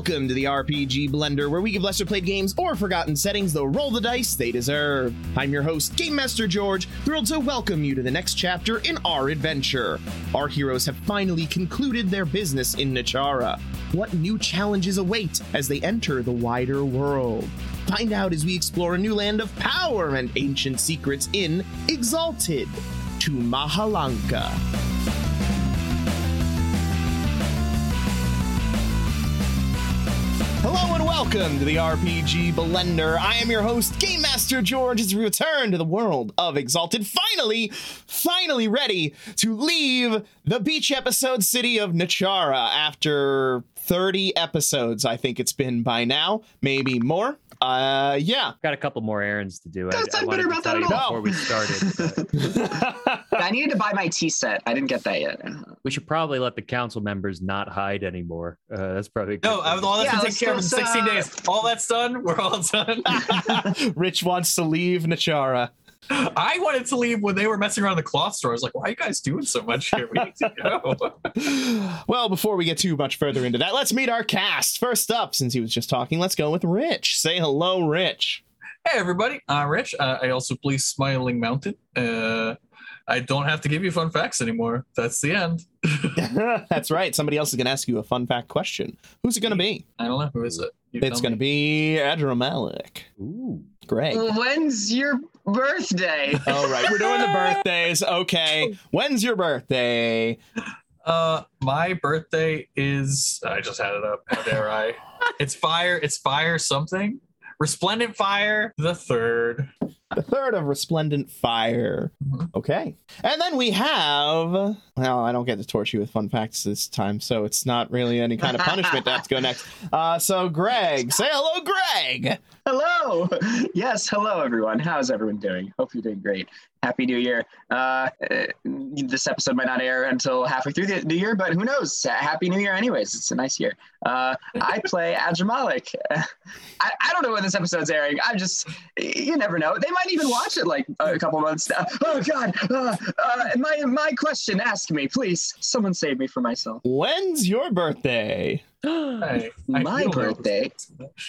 welcome to the RPG Blender, where we give lesser played games or forgotten settings the roll the dice they deserve. I'm your host, Game Master George, thrilled to welcome you to the next chapter in our adventure. Our heroes have finally concluded their business in Nachara. What new challenges await as they enter the wider world? Find out as we explore a new land of power and ancient secrets in Exalted to Mahalanka. Welcome to the RPG Blender. I am your host, Game Master George, as we return to the world of Exalted. Finally, finally ready to leave the beach episode city of Nachara after 30 episodes, I think it's been by now, maybe more. Uh, yeah. Got a couple more errands to do. Don't I, I talk better about that you at all. before we started. I needed to buy my tea set. I didn't get that yet. we should probably let the council members not hide anymore. Uh, that's probably good No, I, thing. all that's Yeah, been taken care of in 16 uh, days. All that's done. We're all done. Rich wants to leave Nachara. I wanted to leave when they were messing around the cloth store. I was like, why are you guys doing so much here? We need to go. well, before we get too much further into that, let's meet our cast. First up, since he was just talking, let's go with Rich. Say hello, Rich. hey, everybody. I'm Rich. Uh, I also play Smiling Mountain. Uh, I don't have to give you fun facts anymore. That's the end. That's right. Somebody else is going to ask you a fun fact question. Who's it going to be? I don't know. Who is it? You It's going to me. be Adramalik. Ooh. Greg. When's your birthday? All right, we're doing the birthdays. Okay. When's your birthday? Uh, my birthday is. I just had it up. How dare I? It's fire. It's fire something. Resplendent fire. The third. The third of Resplendent Fire. Mhm. Okay. And then we have. Well, I don't get to torture you with fun facts this time, so it's not really any kind of punishment to have to go next. Uh, so, Greg, say hello, Greg. hello. Yes, hello, everyone. How's everyone doing? Hope you're doing great. Happy New Year. Uh, uh, this episode might not air until halfway through the new year, but who knows? Happy New Year, anyways. It's a nice year. Uh, I play Adramalik. I, I don't know when this episode's airing. I'm just, you never know. They might even watch it like a couple months. now. oh, God. Uh, uh, my, my question, ask me, please. Someone save me from myself. When's your birthday? Hey, I My birthday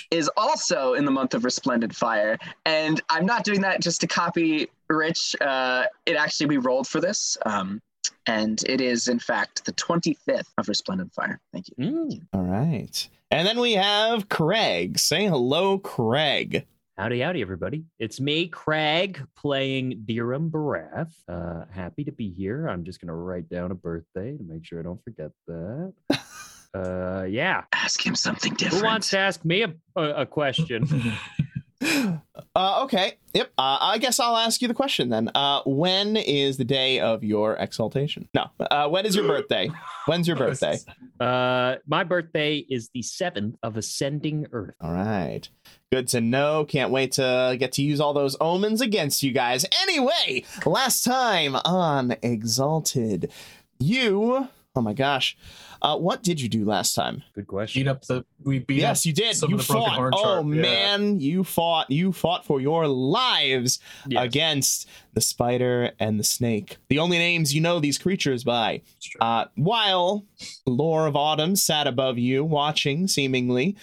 is also in the month of Resplendent Fire. And I'm not doing that just to copy Rich. Uh, it actually, we rolled for this. Um, and it is, in fact, the 25th of Resplendent Fire. Thank you. Mm. All right. And then we have Craig. Say hello, Craig. Howdy, howdy, everybody. It's me, Craig, playing Dirham Barath. Uh, happy to be here. I'm just going to write down a birthday to make sure I don't forget that. Uh, yeah. Ask him something different. Who wants to ask me a, a, a question? Uh, okay. Yep. Uh, I guess I'll ask you the question then. Uh, when is the day of your exaltation? No. Uh, when is your birthday? When's your birthday? Uh, my birthday is the 7th of Ascending Earth. All right. Good to know. Can't wait to get to use all those omens against you guys. Anyway, last time on Exalted, you. Oh my gosh. Uh, what did you do last time? Good question. beat up the. We beat yes, up you did. some You of the fought. Oh yeah. man, you fought. You fought for your lives Yes. against the spider and the snake. The only names you know these creatures by. Uh, while Lore of Autumn sat above you, watching seemingly,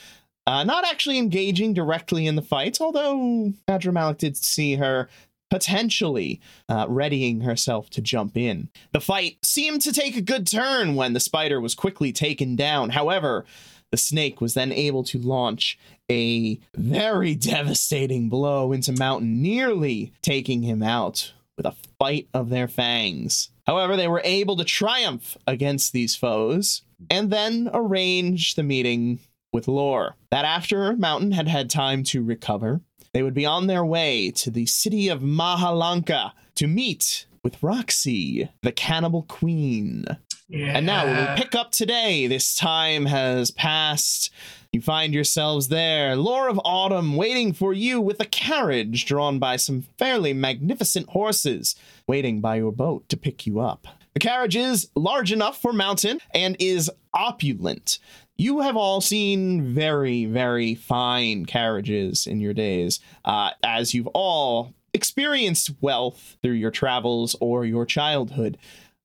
uh, not actually engaging directly in the fight, although Adramalik did see her potentially uh, readying herself to jump in. The fight seemed to take a good turn when the spider was quickly taken down. However, the snake was then able to launch a very devastating blow into Mountain, nearly taking him out with a fight of their fangs. However, they were able to triumph against these foes and then arrange the meeting with Lore. That after Mountain had had time to recover, they would be on their way to the city of Mahalanka to meet with Roxy, the cannibal queen. yeah. And now, when we pick up today, this time has passed. You find yourselves there, Lore of Autumn, waiting for you with a carriage drawn by some fairly magnificent horses, waiting by your boat to pick you up. The carriage is large enough for Mountain and is opulent. You have all seen very, very fine carriages in your days, uh, as you've all experienced wealth through your travels or your childhood.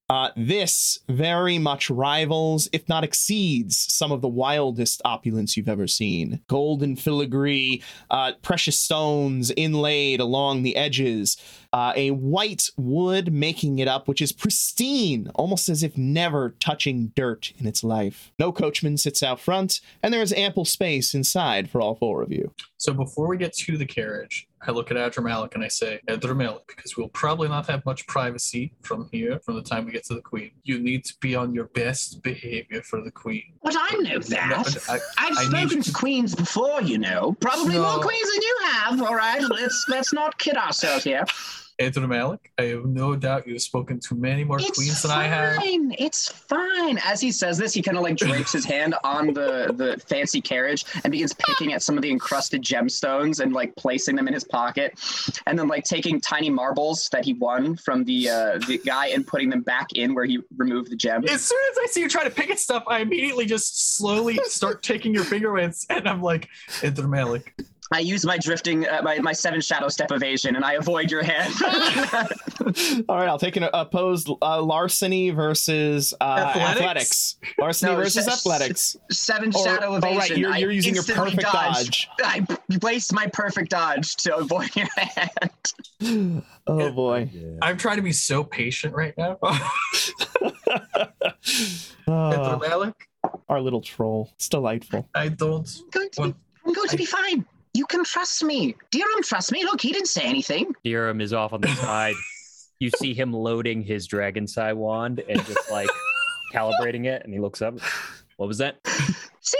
Uh, this very much rivals, if not exceeds, some of the wildest opulence you've ever seen. Golden filigree, uh, precious stones inlaid along the edges, uh, a white wood making it up, which is pristine, almost as if never touching dirt in its life. No coachman sits out front, and there is ample space inside for all four of you. So before we get to the carriage, I look at Adramalik and I say, Adramalik, because we'll probably not have much privacy from here from the time we get to the Queen. You need to be on your best behavior for the Queen. But I know that. I, I've I spoken you- to queens before, you know. Probably No. more queens than you have. All right, let's let's not kid ourselves here. Adramalik, I have no doubt you've spoken to many more It's queens than I have. fine. It's fine. As he says this, he kind of like drapes his hand on the the fancy carriage and begins picking at some of the encrusted gemstones and like placing them in his pocket, and then like taking tiny marbles that he won from the uh, the guy and putting them back in where he removed the gem. As soon as I see you try to pick at stuff, I immediately just slowly start taking your finger fingerprints, and I'm like, Adramalik, I use my drifting uh, my my seven shadow step evasion and I avoid your hand. All right, I'll take an opposed uh, larceny versus uh, Athletics? athletics. Larceny No, versus sh- athletics. seven Or- shadow oh, evasion. right, you're- you're using your instantly perfect dodge. I waste my perfect dodge to avoid your hand. Oh boy. Yeah. I'm trying to be so patient right now. Adramalik, our little troll. It's delightful. I don't. I'm going to, be, I'm going to be fine. You can trust me. Dirham, trust me. Look, he didn't say anything. Dirham is off on the side. You see him loading his dragon sai wand and just like calibrating it, and he looks up. What was that? See,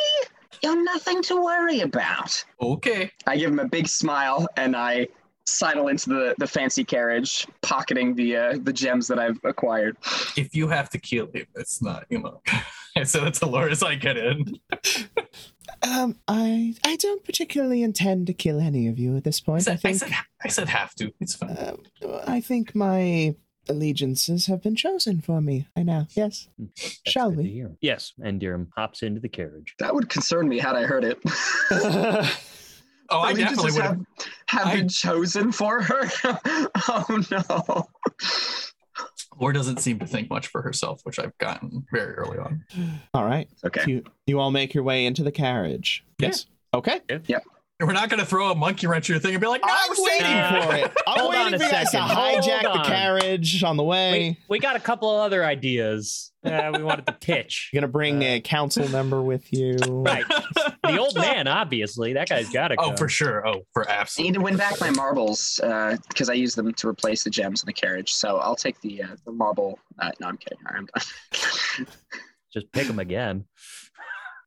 you're nothing to worry about. Okay. I give him a big smile and I sidle into the, the fancy carriage, pocketing the uh, the gems that I've acquired. If you have to kill him, it's not, you know. I said it to Laura as I get in. Um, I I don't particularly intend to kill any of you at this point. I said, I think said, I said have to. It's fine. uh, I think my allegiances have been chosen for me. I know. Yes. That's Shall we? hear. Yes, and Dirham hops into the carriage. That would concern me had I heard it. Oh, I Allegiances definitely would have. have, have I- been chosen for her. oh no. Laura doesn't seem to think much for herself, which I've gotten very early on. all right. Okay. You you all make your way into the carriage. Yeah. Yes. Okay. And we're not going to throw a monkey wrench in your thing and be like, no, I'm we're waiting Uh, for it. I'm hold on waiting a for you guys to second. Hold hijack the on. carriage on the way. We, we got a couple of other ideas uh, we wanted to pitch. You're gonna bring a council member with you. Right. The old man, obviously. That guy's got to go. Oh, for sure. Oh, for I absolutely. need to win back my marbles because I use them to replace the gems in the carriage. So I'll take the uh, the marble. Uh, no, I'm kidding. All right, I'm done. Just pick them again.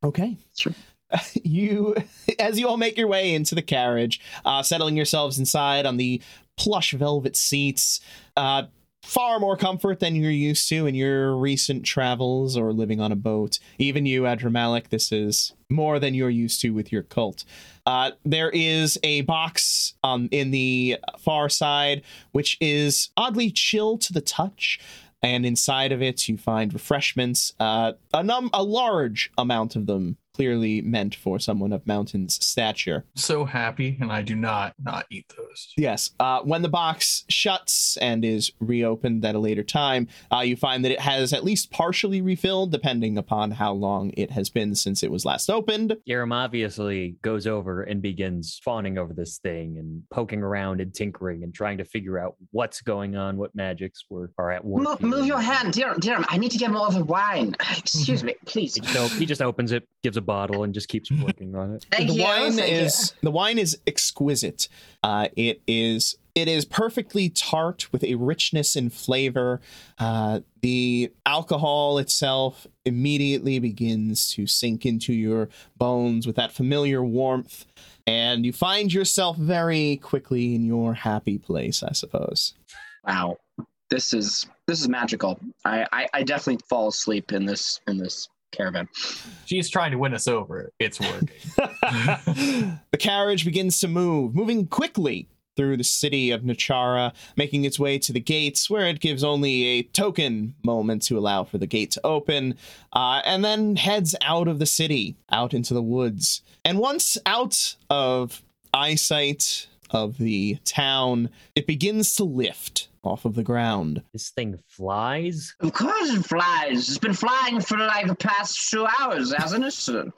Okay. Sure. You, as you all make your way into the carriage, uh, settling yourselves inside on the plush velvet seats, uh, far more comfort than you're used to in your recent travels or living on a boat. Even you, Adramalik, this is more than you're used to with your cult. Uh, there is a box um, in the far side, which is oddly chill to the touch. And inside of it, you find refreshments, uh, a, num- a large amount of them, clearly meant for someone of Mountain's stature. So happy, and I do not not eat those. Yes. Uh, when the box shuts and is reopened at a later time, uh, you find that it has at least partially refilled, depending upon how long it has been since it was last opened. Yerem obviously goes over and begins fawning over this thing and poking around and tinkering and trying to figure out what's going on, what magics were are at work. Move, move your hand, Dirham. Dirham, I need to get more of the wine. Excuse me, please. So he just opens it, gives a bottle, and just keeps working on it. Thank the you. wine thank you. is the wine is exquisite. Uh, it is it is perfectly tart with a richness and flavor. Uh, the alcohol itself immediately begins to sink into your bones with that familiar warmth, and you find yourself very quickly in your happy place, I suppose. Wow, this is this is magical. I, I I definitely fall asleep in this in this caravan. She's trying to win us over. It's working. the carriage begins to move, moving quickly through the city of Nachara, making its way to the gates, where it gives only a token moment to allow for the gate to open, uh, and then heads out of the city, out into the woods. And once out of eyesight of the town, it begins to lift off of the ground. This thing flies. Of course it flies. It's been flying for like the past two hours, hasn't it?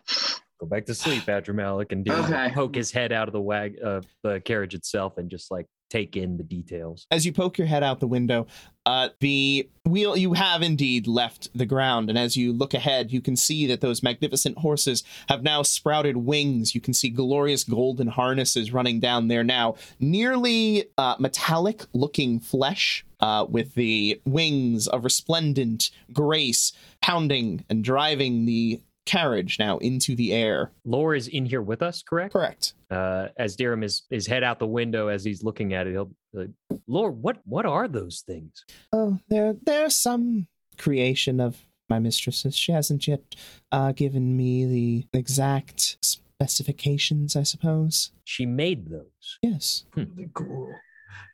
Go back to sleep, Adramalik, and Deer Okay. poke his head out of the wag uh, the carriage itself and just like take in the details. As you poke your head out the window, uh, the wheel you have indeed left the ground, and as you look ahead, you can see that those magnificent horses have now sprouted wings. You can see glorious golden harnesses running down there now, nearly uh, metallic-looking flesh. Uh, with the wings of resplendent grace pounding and driving the carriage now into the air. Lore is in here with us, correct? Correct. Uh, as Dirham is his head out the window as he's looking at it, he'll be like, Lore, what what are those things? Oh, there, there's some creation of my mistress's. She hasn't yet uh, given me the exact specifications, I suppose. She made those. Yes. Pretty cool.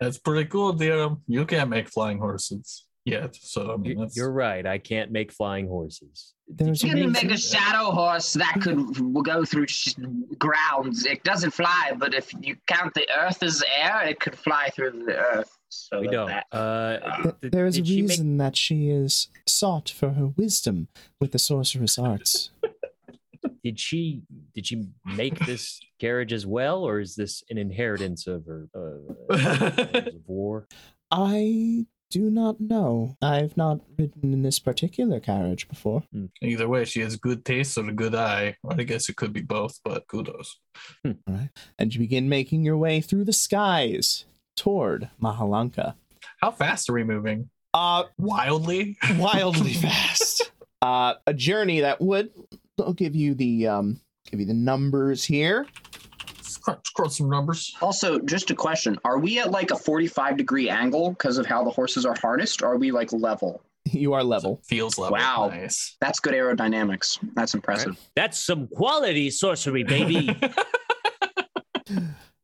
That's pretty cool, dear. You can't make flying horses yet, so I mean, that's, You're right. I can't make flying horses. There's You can reason. make a shadow horse that could go through sh- grounds. It doesn't fly, but if you count the earth as air, it could fly through the earth. So We don't. that- Uh, Th- did- there is a did she make- reason that she is sought for her wisdom with the sorceress arts. did she did she make this carriage as well, or is this an inheritance of her uh, of war? I do not know. I've not ridden in this particular carriage before. Either way, she has good taste or a good eye. I guess it could be both, but kudos. And you begin making your way through the skies toward Mahalanka. How fast are we moving? Uh, Wildly? wildly fast. Uh, a journey that would I'll give you the um give you the numbers here. Crunch, crunch some numbers. Also, just a question: Are we at like a forty-five degree angle because of how the horses are harnessed? Or are we like level? You are level. Feels level. Wow. Nice. That's good aerodynamics. That's impressive. That's some quality sorcery, baby.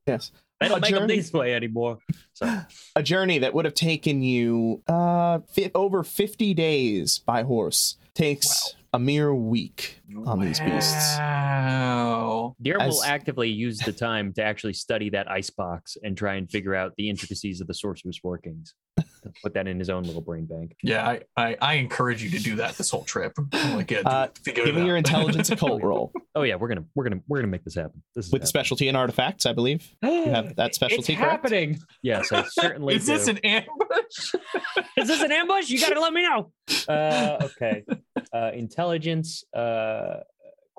Yes. They don't A make them journey- this way anymore. So A journey that would have taken you uh fi- over 50 days by horse takes a mere week on these beasts. Wow. Deer As- will actively use the time to actually study that ice box and try and figure out the intricacies of the sorcerer's workings. Put that in his own little brain bank. Yeah, I, I, I encourage you to do that this whole trip. I'm like, yeah, Uh, dude, figure Give it me your out. intelligence occult roll Oh yeah, we're gonna we're gonna we're gonna make this happen. This is with happening. specialty in artifacts, I believe. You have that specialty, It's correct? happening. Yes, I certainly. Is this do. an ambush? Is this an ambush? You gotta let me know. Uh, okay. Uh, intelligence. Uh,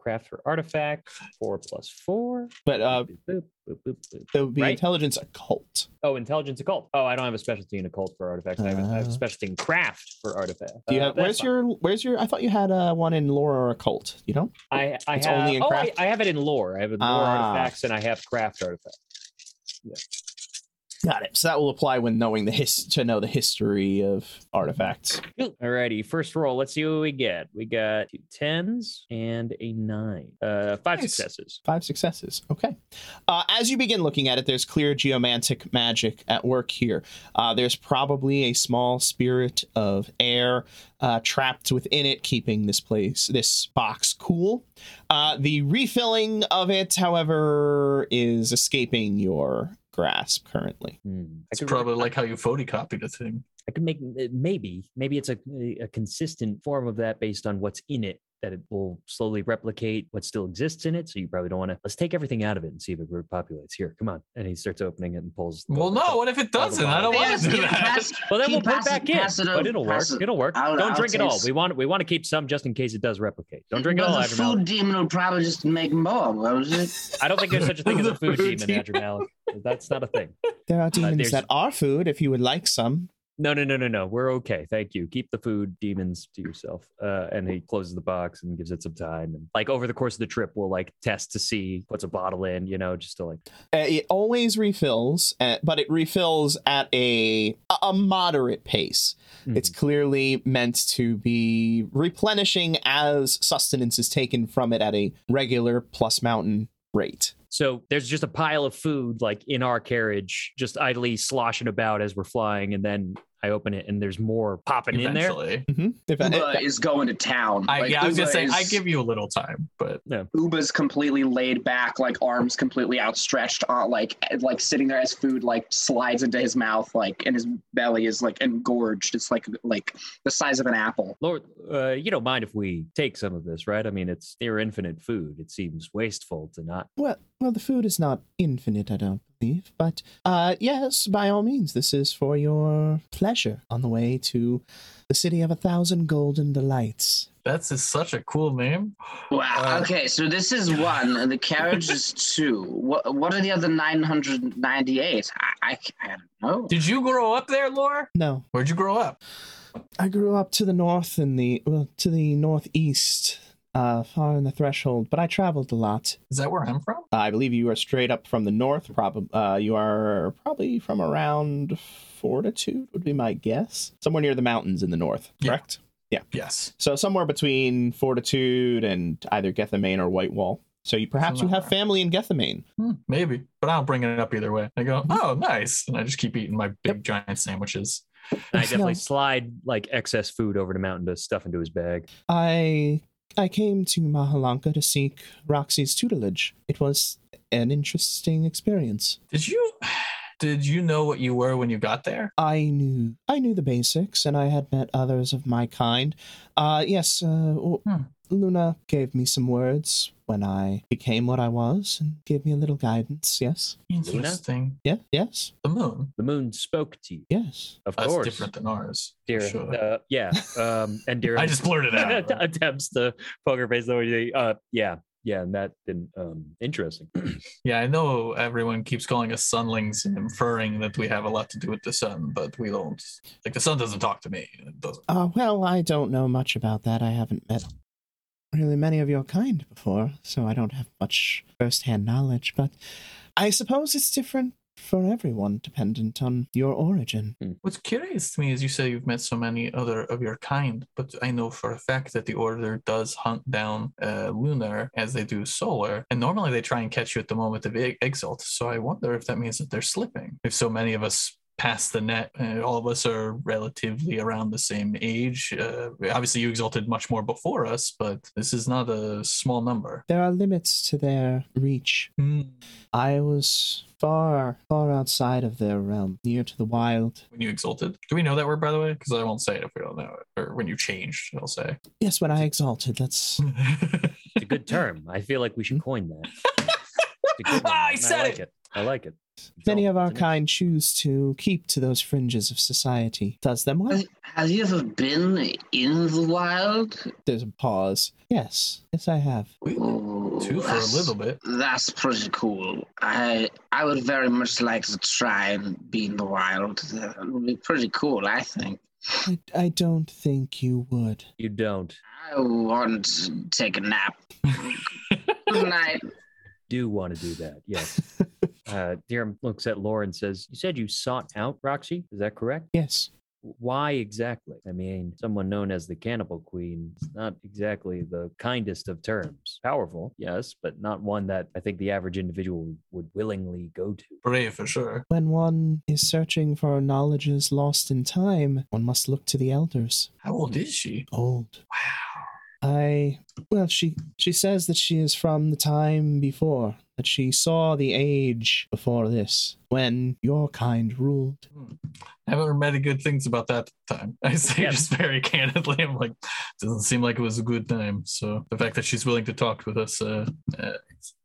craft for artifact. Four plus four. But uh Boop, boop, boop, boop. it would be Right. intelligence occult. Oh, intelligence occult. Oh, I don't have a specialty in occult for artifacts. I have, a, I have a Uh. specialty in craft for artifact. Do you Uh, have that's where's your where's your I thought you had uh, one in lore or occult. You don't? I, I It's have only in oh, I, craft? I have it in lore. I have lore Ah. artifacts and I have craft artifacts. Got it. So that will apply when knowing the his to know the history of artifacts. Alrighty, first roll. Let's see what we get. We got two tens and a nine. Uh, five Nice. successes. Five successes. Okay. Uh, as you begin looking at it, there's clear geomantic magic at work here. Uh, there's probably a small spirit of air uh, trapped within it, keeping this place, this box, cool. Uh, the refilling of it, however, is escaping your grasp currently. Hmm. I It's could probably like how you photocopied a thing. I could make maybe maybe it's a a consistent form of that based on what's in it that it will slowly replicate what still exists in it. So you probably don't want to. Let's take everything out of it and see if it repopulates. Here, come on. And he starts opening it and pulls. the- Well, no. What if it doesn't? I don't want to do that. pass- Well, then we'll put it back in. it But it'll work. it- It'll work. I'll- don't I'll drink it all. We want we want to keep some just in case it does replicate. Don't drink it Well, all, the Adramalik. food demon will probably just make more. What it? I don't think there's such a thing as a food food demon, demon. That's not a thing. There are uh, demons there's- that are food if you would like some. No, no, no, no, no. We're okay. Thank you. Keep the food demons to yourself. Uh, and he closes the box and gives it some time. And like over the course of the trip, we'll like test to see, puts a bottle in, you know, just to like, Uh, it always refills, uh, but it refills at a a moderate pace. It's clearly meant to be replenishing as sustenance is taken from it at a regular plus mountain rate. So there's just a pile of food like in our carriage, just idly sloshing about as we're flying. And then I open it and there's more popping in there. Eventually. Mhm. If- Uba if- is going to town. I, Like, yeah, I was gonna Uba say I give you a little time, but yeah. Uba's completely laid back, like arms completely outstretched, uh, like like sitting there as food like slides into his mouth, like and his belly is like engorged. It's like like the size of an apple. Lord, uh, you don't mind if we take some of this, right? I mean, it's near infinite food. It seems wasteful to not. Well, well, the food is not infinite, I don't believe. But uh, yes, by all means, this is for your pleasure on the way to the city of a thousand golden delights. that's is such a cool name. Wow. Uh, okay, so this is one, and the carriage is two. What what are the other nine hundred ninety eight? I, I I don't know. Did you grow up there, Laura? No, Where'd you grow up? I grew up to the north in the well, to the northeast, uh, far in the threshold. But I traveled a lot. Is that where I'm from? I believe you are straight up from the north. Probably, uh, you are probably from around Fortitude, would be my guess. Somewhere near the mountains in the north, correct? Yeah. correct? Yes. So somewhere between Fortitude and either Gethamane or Whitewall. So you perhaps you have family in Gethamane. Hmm, maybe, but I'll bring it up either way. I go, oh, nice, and I just keep eating my big giant sandwiches. And I definitely No. slide like excess food over to Mountain to stuff into his bag. I I came to Mahalanka to seek Roxy's tutelage. It was an interesting experience. Did you? Did you know what you were when you got there? I knew I knew the basics, and I had met others of my kind. Uh, yes, uh, Hmm. Luna gave me some words when I became what I was, and gave me a little guidance. Yes, Interesting. yeah, yes, The moon. The moon spoke to you, yes. of That's course. different than ours. Dear, sure. uh, yeah, um, and dear, I just blurted it out. attempts to poker face the way. Uh, yeah, yeah, and that didn't. Um, interesting. Yeah, I know everyone keeps calling us sunlings and inferring that we have a lot to do with the sun, but we don't. Like the sun doesn't talk to me. It doesn't. Uh, well, I don't know much about that. I haven't met really many of your kind before, so I don't have much first-hand knowledge. But I suppose it's different for everyone, dependent on your origin. What's curious to me is you say you've met so many other of your kind, but I know for a fact that the Order does hunt down uh, lunar as they do solar, and normally they try and catch you at the moment of exalt. So I wonder if that means that they're slipping. If so many of us pass the net, and all of us are relatively around the same age. Uh, obviously, you exalted much more before us, but this is not a small number. There are limits to their reach. Hmm. I was far, far outside of their realm, near to the wild. When you exalted, do we know that word by the way? Because I won't say it if we don't know it. Or when you changed, I'll say. Yes, when I exalted, that's It's a good term. I feel like we should coin that. It's a good one, Ah, I and said like it. I like it. many of our It's an- kind choose to keep to those fringes of society. Does them well. Has, have you ever been in the wild? There's a pause. Yes, yes, I have. We Oh, two for a that's- little bit. That's pretty cool. I I would very much like to try and be in the wild. That would be pretty cool, I think. I, I don't think you would. You don't. I want to take a nap. Good night. Do want to do that? Yes. uh, Dirham looks at Laura and says, "You said you sought out Roxy. Is that correct? Yes. Why exactly? I mean, someone known as the Cannibal Queen is not exactly the kindest of terms. Powerful, yes, but not one that I think the average individual would willingly go to. Brave for sure. When one is searching for knowledges lost in time, one must look to the elders. How old is she? Old. Wow. I well, she she says that she is from the time before, that she saw the age before this, when your kind ruled. I haven't heard many good things about that time. I say Yeah. just very candidly. I'm like, doesn't seem like it was a good time. So the fact that she's willing to talk with us, uh, uh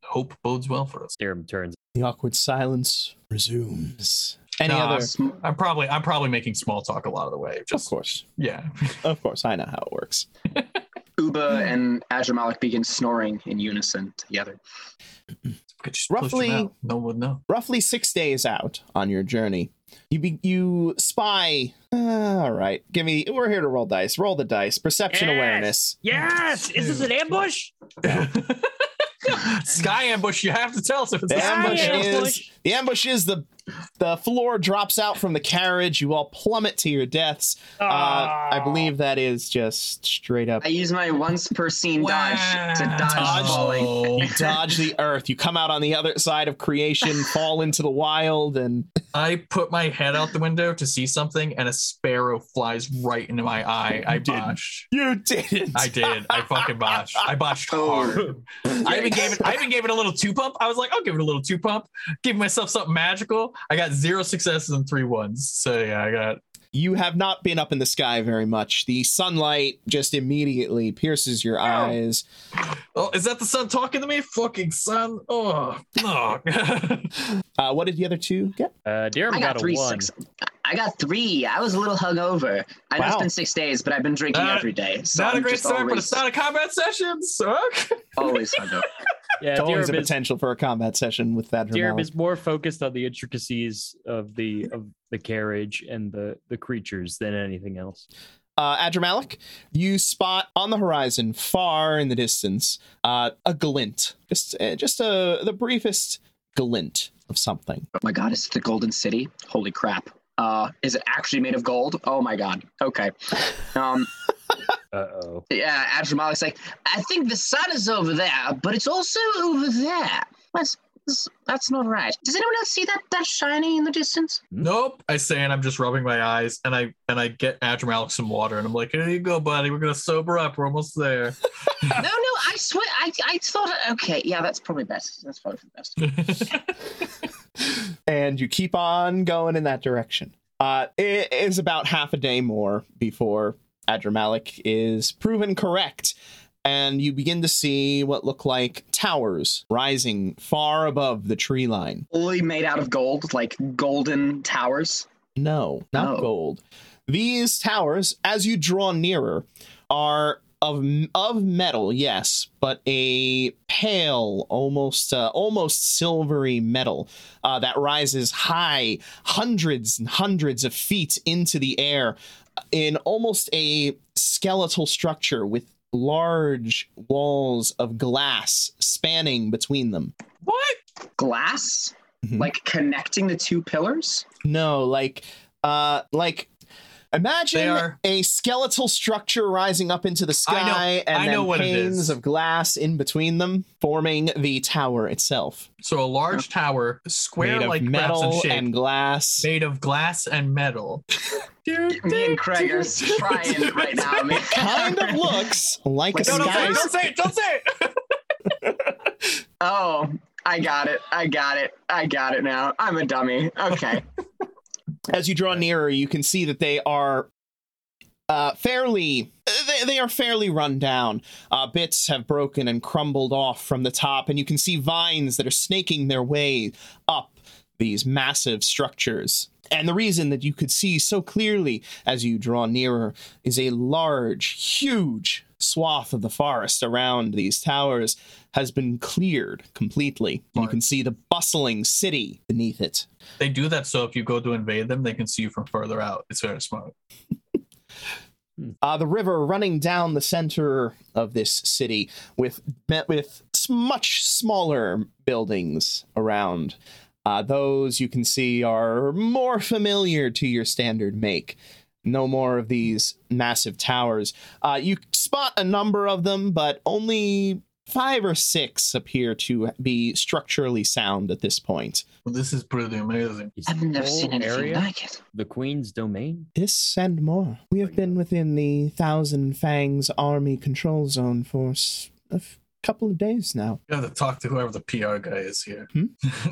hope bodes well for us. Dirham turns. The awkward silence resumes. Any Nah, other? I'm probably I'm probably making small talk a lot of the way. Of Just course, yeah. of course, I know how it works. Uba and Adramalik begin snoring in unison together. Could just push him Roughly- no one would know. roughly six days out on your journey, you be, you spy. Uh, all right, give me. We're here to roll dice. Roll the dice. Perception Yes! awareness. Yes! Is this an ambush? Sky ambush. You have to tell us if it's The a Yeah, ambush is the ambush is the the floor drops out from the carriage. You all plummet to your deaths. Uh, I believe that is just straight up. I use my once per scene dodge to dodge Dodge. falling. You dodge the earth. You come out on the other side of creation, fall into the wild, and I put my head out the window to see something, and a sparrow flies right into my eye. I You didn't. botched. You didn't. I did. I fucking botched. I botched Oh. hard. I even gave it. I even gave it a little two pump. I was like, I'll give it a little two pump. Give myself something magical. I got zero successes and three ones. So yeah, I got. You have not been up in the sky very much. The sunlight just immediately pierces your eyes. Oh, is that the sun talking to me? Fucking sun. Oh, oh. Uh, what did the other two get? Uh, Dirham I got, got, a three one. six. I got three. I was a little hungover. I know it's been six days, but I've been drinking Not- every day. So not a I'm great just start, but it's not a combat session. So okay. always hungover. Yeah, It's always a Dirham is, potential for a combat session with that. Dirham is more focused on the intricacies of the of the carriage and the the creatures than anything else. uh, Adramalik, you spot on the horizon, far in the distance, uh, a glint, just uh, just a the briefest glint of something. Oh my god, is it the Golden City? Holy crap. Uh, is it actually made of gold? Oh my god. Okay. Um, Uh oh. yeah, Adramalik's like, I think the sun is over there, but it's also over there. That's that's- that's not right. Does anyone else see that that shiny in the distance? Nope. I say, and I'm just rubbing my eyes, and I and I get Adramalik some water, and I'm like, here you go, buddy. We're gonna sober up. We're almost there. no, no, I swear, I I thought. Okay, yeah, that's probably best. That's probably the best. and you keep on going in that direction. Uh, it is about half a day more before Adramalik is proven correct, and you begin to see what look like towers rising far above the tree line. Fully made out of gold, like golden towers. No, not Oh. gold. These towers, as you draw nearer, are of of metal, yes, but a pale, almost uh, almost silvery metal uh, that rises high, hundreds and hundreds of feet into the air, in almost a skeletal structure with large walls of glass spanning between them. what? Glass, Mhm. like connecting the two pillars. No, like uh like imagine are- a skeletal structure rising up into the sky and I then know what panes is. of glass in between them forming the tower itself. So a large tower, square made like metal perhaps shape, and glass. made of glass and metal. Me and Craig are trying right now. man. kind of looks like, Like a No, don't say it! Don't say it! Don't say it! Oh, I got it. I got it. I got it now. I'm a dummy. Okay. as you draw nearer, you can see that they are uh, fairly. They, they are fairly run down. Uh, bits have broken and crumbled off from the top, and you can see vines that are snaking their way up these massive structures. And the reason that you could see so clearly as you draw nearer is a large, huge swath of the forest around these towers has been cleared completely. You can see the bustling city beneath it. They do that so if you go to invade them, they can see you from further out. It's very smart. uh, the river running down the center of this city with met with much smaller buildings around. Uh, those you can see are more familiar to your standard make. No more of these massive towers. Uh, you spot a number of them, but only five or six appear to be structurally sound at this point. Well, this is pretty amazing. Is I've the never whole seen anything area like it. the Queen's domain? This and more. We have been within the Thousand Fangs army control zone for s- a f- couple of days now. We have to talk to whoever the PR guy is here. Hmm?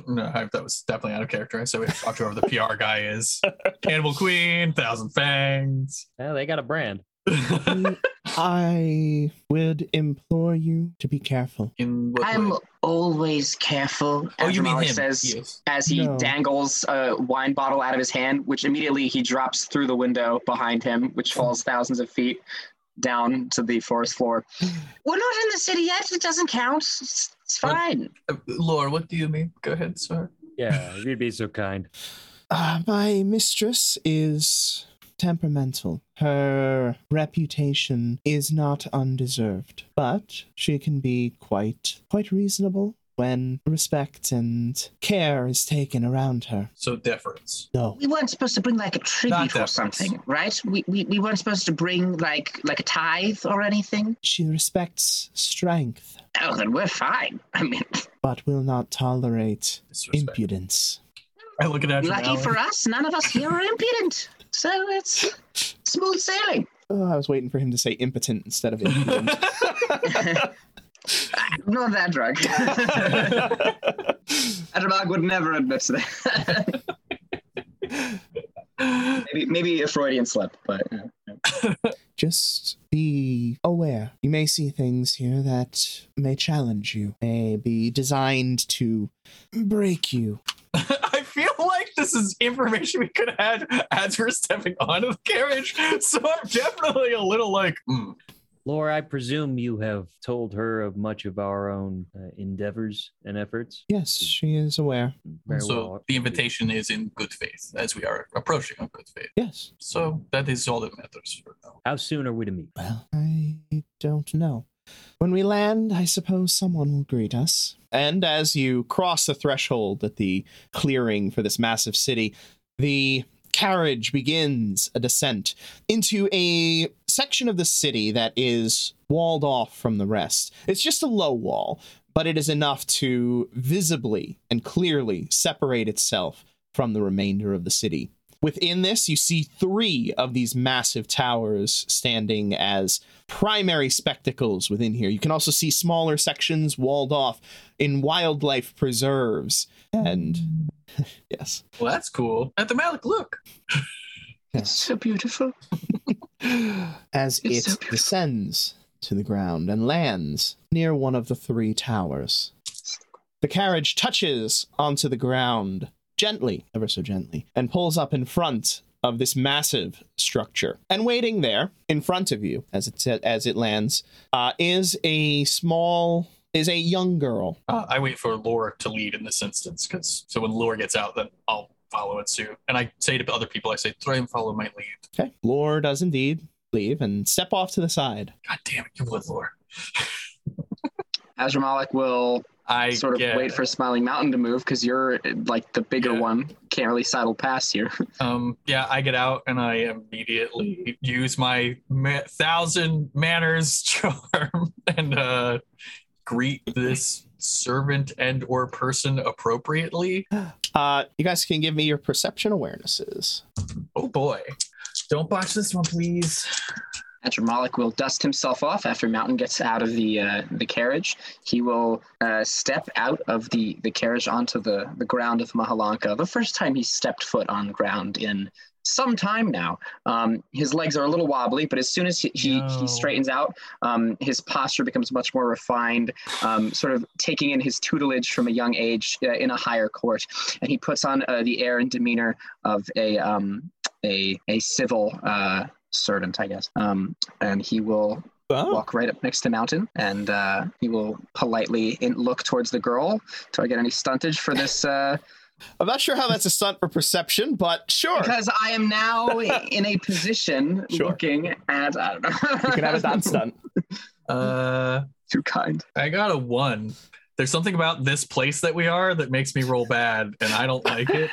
no, I, that was definitely out of character. So we have to talk to whoever the PR guy is. Cannibal Queen, Thousand Fangs. Yeah, they got a brand. I would implore you to be careful. In what I'm way? always careful. Oh, you mean him? Says Yes. as he No. dangles a wine bottle out of his hand, which immediately he drops through the window behind him, which falls thousands of feet down to the forest floor. We're not in the city yet. It doesn't count. It's, it's What? fine. Uh, Laura, what do you mean? Go ahead, sir. Yeah, if you'd be so kind. Uh, my mistress is temperamental. Her reputation is not undeserved, but she can be quite quite reasonable when respect and care is taken around her. So deference. No. We weren't supposed to bring like a tribute or something, right? We, we we weren't supposed to bring like like a tithe or anything. She respects strength, Oh, then we're fine. I mean, but will not tolerate Disrespect. impudence. I look at Adrian Lucky for us, none of us here are impudent. So it's smooth sailing. Oh, I was waiting for him to say impotent instead of impotent. Not that drug. Adramag would never admit to that. maybe, maybe a Freudian slip, but uh, Just be aware. You may see things here that may challenge you, may be designed to break you. I feel like this is information we could have had as we're stepping onto the carriage. So I'm definitely a little like, hmm. Laura, I presume you have told her of much of our own uh, endeavors and efforts. Yes, she is aware. Very so well. the invitation is in good faith as we are approaching on good faith. Yes. So that is all that matters for now. How soon are we to meet? Well, I don't know. When we land, I suppose someone will greet us. And as you cross the threshold at the clearing for this massive city, the carriage begins a descent into a section of the city that is walled off from the rest. It's just a low wall, but it is enough to visibly and clearly separate itself from the remainder of the city. Within this, you see three of these massive towers standing as primary spectacles within here. You can also see smaller sections walled off in wildlife preserves. And yes, Well, that's cool. At the Malik, look. yes. so beautiful. As it It's so beautiful. descends to the ground and lands near one of the three towers. The carriage touches onto the ground gently, ever so gently, and pulls up in front of this massive structure. And waiting there in front of you as it as it lands uh, is a small is a young girl. Uh, I wait for Laura to lead in this instance because so when Laura gets out, then I'll follow it soon. And I say to other people, I say, try and follow my lead. Okay, Laura does indeed leave and step off to the side. God damn it, you would, Laura. Adramalik will I sort of get, wait for Smiling Mountain to move because you're like the bigger Yeah. one. Can't really saddle past you. Um, yeah, I get out and I immediately use my ma- thousand manners charm and uh, greet this servant and or person appropriately. Uh, you guys can give me your perception awarenesses. Oh boy, don't botch this one, please. Adramalik will dust himself off after Mountain gets out of the uh, the carriage. He will uh, step out of the, the carriage onto the, the ground of Mahalanka. The first time he stepped foot on the ground in some time now. Um, his legs are a little wobbly, but as soon as he, he, No. he straightens out, um, his posture becomes much more refined, um, sort of taking in his tutelage from a young age uh, in a higher court. And he puts on uh, the air and demeanor of a um, a, a civil uh, servant, I guess. Um, and he will Oh, walk right up next to Mountain, and uh, he will politely in- look towards the girl. Do I get any stuntage for this? Uh, I'm not sure how that's a stunt for perception, but sure. because I am now in a position Sure. looking at. I don't know. You can have a dot stunt. Uh, Too kind. I got a one. There's something about this place that we are that makes me roll bad, and I don't like it.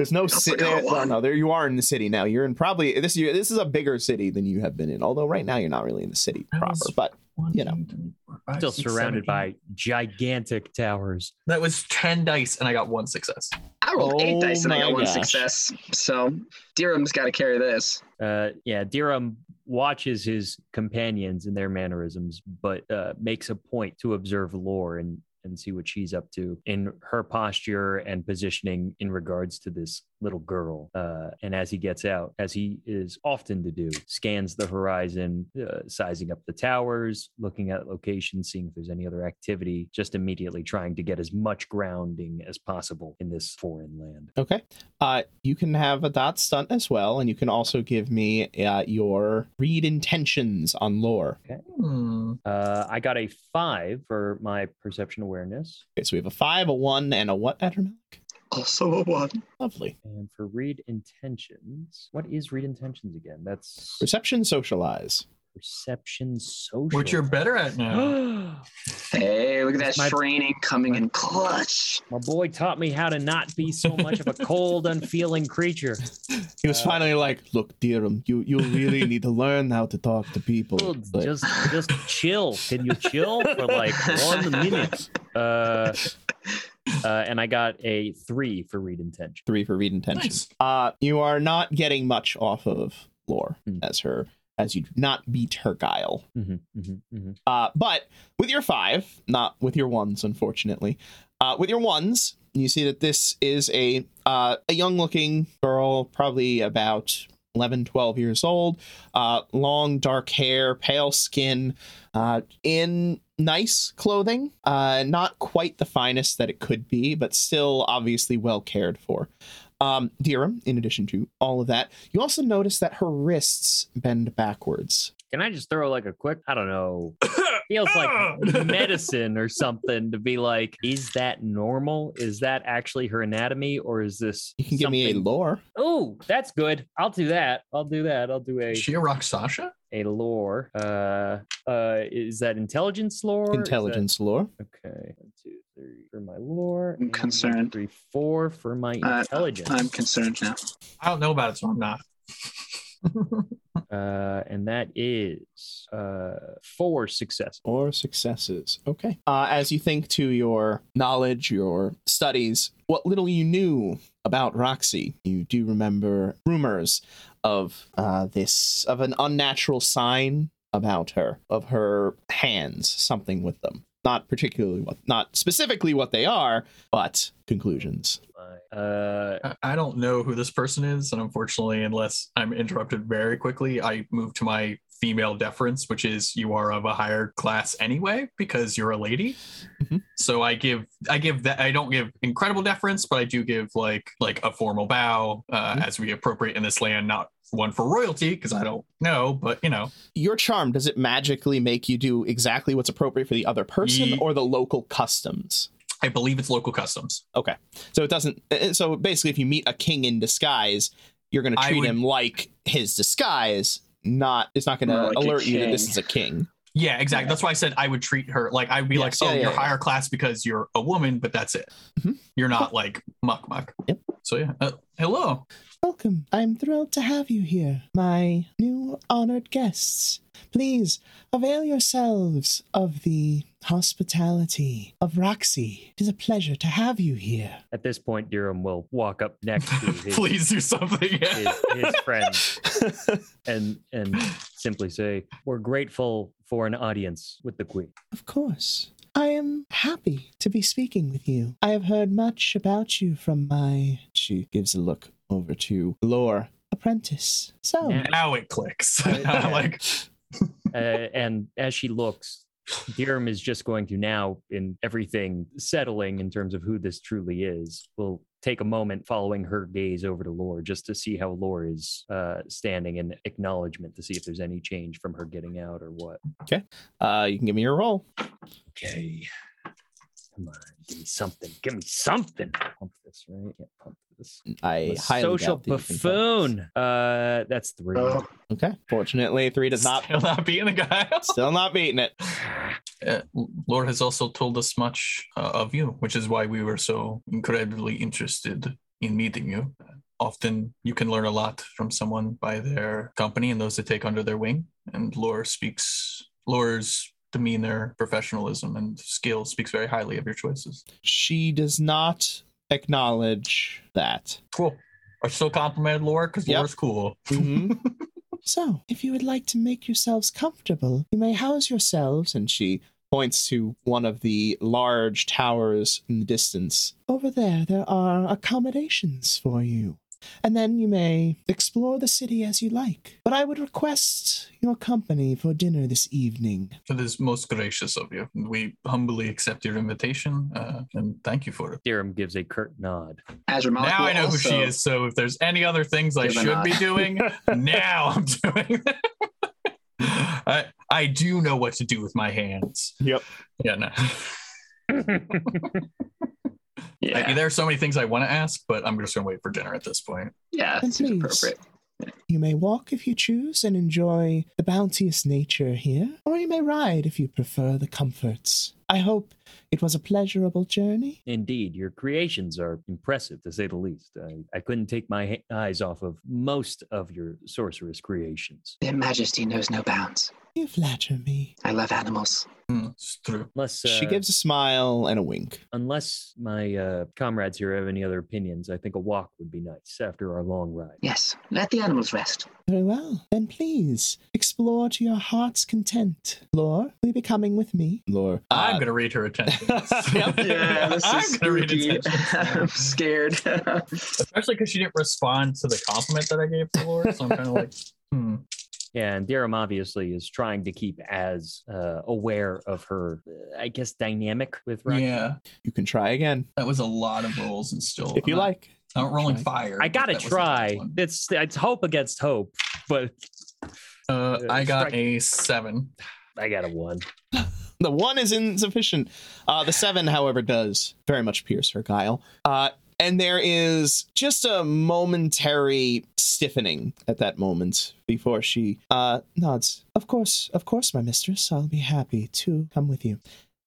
There's no city. forget Well, no, there you are in the city now. You're in probably this. You, this is a bigger city than you have been in. Although right now you're not really in the city proper. But You know. two, three, four, five, Still six, surrounded seven, by gigantic towers. That was ten dice, and I got one success. I rolled eight Oh dice and I got one gosh. success. So Dirham's got to carry this. Uh, yeah, Dirham watches his companions and their mannerisms, but uh, makes a point to observe Lore and and see what she's up to in her posture and positioning in regards to this little girl. Uh, and as he gets out, as he is often to do, scans the horizon, uh, sizing up the towers, looking at locations, seeing if there's any other activity, just immediately trying to get as much grounding as possible in this foreign land. okay, uh, you can have a dot stunt as well, and you can also give me uh, your read intentions on lore. Hmm. Uh, I got a five for my perception awareness. Okay, so we have a five, a one, and a what? Adramalik. Also a one. Lovely. And for read intentions, what is read intentions again? That's Perception, socialize. Perception social. Which you're better at now. Hey, look at that That's my- training coming in clutch. My boy taught me how to not be so much of a cold, unfeeling creature. He was Uh, finally like, "Look, Dirham, you you really need to learn how to talk to people." Well, Like, Just, just chill. Can you chill for like one minute? Uh, Uh, and I got a three for read intention. Three for read intention. Nice. Uh, you are not getting much off of Lore Hmm. as her as you do not beat her guile. hmm hmm hmm Uh, but with your five, not with your ones, unfortunately. Uh, with your ones, you see that this is a uh, a young looking girl, probably about 11, 12 years old, uh, long dark hair, pale skin, uh, in nice clothing. Uh, not quite the finest that it could be, but still obviously well cared for. Um, Dirham, in addition to all of that, you also notice that her wrists bend backwards. Can I just throw like a quick, I don't know, feels like medicine or something to be like, is that normal? Is that actually her anatomy or is this? You can give me a lore. Oh, that's good. I'll do that. I'll do that. I'll do a Is she a rock Sasha? a lore. Uh, uh, is that intelligence lore? Is that- Intelligence lore. Okay, one, two, three for my lore. I'm and concerned. Three, four for my Uh, intelligence. I'm concerned now. I don't know about it, so I'm not. uh, and that is uh four success. or successes. Okay. Uh, as you think to your knowledge, your studies, what little you knew about Roxy, you do remember rumors of uh, this, of an unnatural sign about her, of her hands, something with them. Not particularly what, not specifically what they are, but conclusions. Uh, I- I don't know who this person is, and unfortunately, unless I'm interrupted very quickly, I move to my female deference, which is you are of a higher class anyway because you're a lady. Mhm. So I give I give that I don't give incredible deference, but I do give like like a formal bow uh, Mhm. as we appropriate in this land, not one for royalty because I don't know, but you know, Your charm, does it magically make you do exactly what's appropriate for the other person Ye- or the local customs? I believe it's local customs. Okay. So it doesn't. uh, So basically, if you meet a king in disguise, you're going to treat would- him like his disguise. Not. It's not going to like alert you that this is a king. Yeah, exactly. That's why I said I would treat her like I'd be like, Yes, oh, yeah, yeah, you're yeah. higher class because you're a woman, but that's it. Mhm. You're not like muck muck. Yep. So yeah. Uh, hello. Welcome. I'm thrilled to have you here, my new honored guests. Please avail yourselves of the hospitality of Roxy. It is a pleasure to have you here. at this point, Dirham will walk up next to his, Please do something. his, his friend and and simply say, "We're grateful for an audience with the queen." Of course. I am happy to be speaking with you. I have heard much about you from my. She gives a look over to Lore apprentice. So, now it clicks. Yeah. like uh, and as she looks, Dirham is just going to now, in everything settling in terms of who this truly is, will take a moment following her gaze over to Lore just to see how Lore is uh, standing in acknowledgement to see if there's any change from her getting out or what. Okay. Uh, you can give me your roll. Okay. Come on, give me something. Give me something. Pump this, right? Yeah, pump this. I highly social doubt that you can pump. buffoon. Uh, that's three. Oh. Okay. Fortunately, three does not. still not being the guy. Still not beating it. Uh, Lore has also told us much uh, of you, which is why we were so incredibly interested in meeting you. Often you can learn a lot from someone by their company and those they take under their wing. And Lore speaks, Lore's demeanor, professionalism, and skill speaks very highly of your choices. She does not acknowledge that. Cool. I still complimented Laura because Yep. Lore's cool. Mhm. so, if you would like to make yourselves comfortable, you may house yourselves, and she points to one of the large towers in the distance. Over there, there are accommodations for you. And then you may explore the city as you like. But I would request your company for dinner this evening. It is most gracious of you. We humbly accept your invitation uh, and thank you for it. Dirham gives a curt nod. Adramalik now I know who she is. So if there's any other things I should be doing, now I'm doing. I I do know what to do with my hands. Yep. Yeah, no. Yeah, There are so many things I want to ask, but I'm just gonna wait for dinner at this point. yeah, And seems please. appropriate. You may walk if you choose and enjoy the bounteous nature here, or you may ride if you prefer the comforts. I hope it was a pleasurable journey. Indeed, your creations are impressive to say the least. I, I couldn't take my ha- eyes off of most of your sorceress creations. Their Majesty knows no bounds. You flatter me. I love animals. Mm, it's true. Unless uh, she gives a smile and a wink. unless my uh, comrades here have any other opinions, I think a walk would be nice after our long ride. Yes, let the animals rest. Very well. Then please explore to your heart's content. Lore, will you be coming with me? Lore. I'm uh, gonna read her attention. Yep. Yeah, this I'm gonna read spooky. attention. I'm scared. Especially because she didn't respond to the compliment that I gave to Laura. So I'm kind of like, hmm. Yeah, and Dirham obviously is trying to keep as uh, aware of her, uh, I guess, dynamic with Rocky. Yeah, You can try again that was a lot of rolls and still. if you I'm not- like. I'm not rolling Try. fire. I gotta that was a tough try. It's it's hope against hope, but Uh, I got strike- a seven. I got a one. The one is insufficient. Uh, the seven, however, does very much pierce her guile. Uh, and there is just a momentary stiffening at that moment before she uh, nods. Of course, of course, my mistress. I'll be happy to come with you.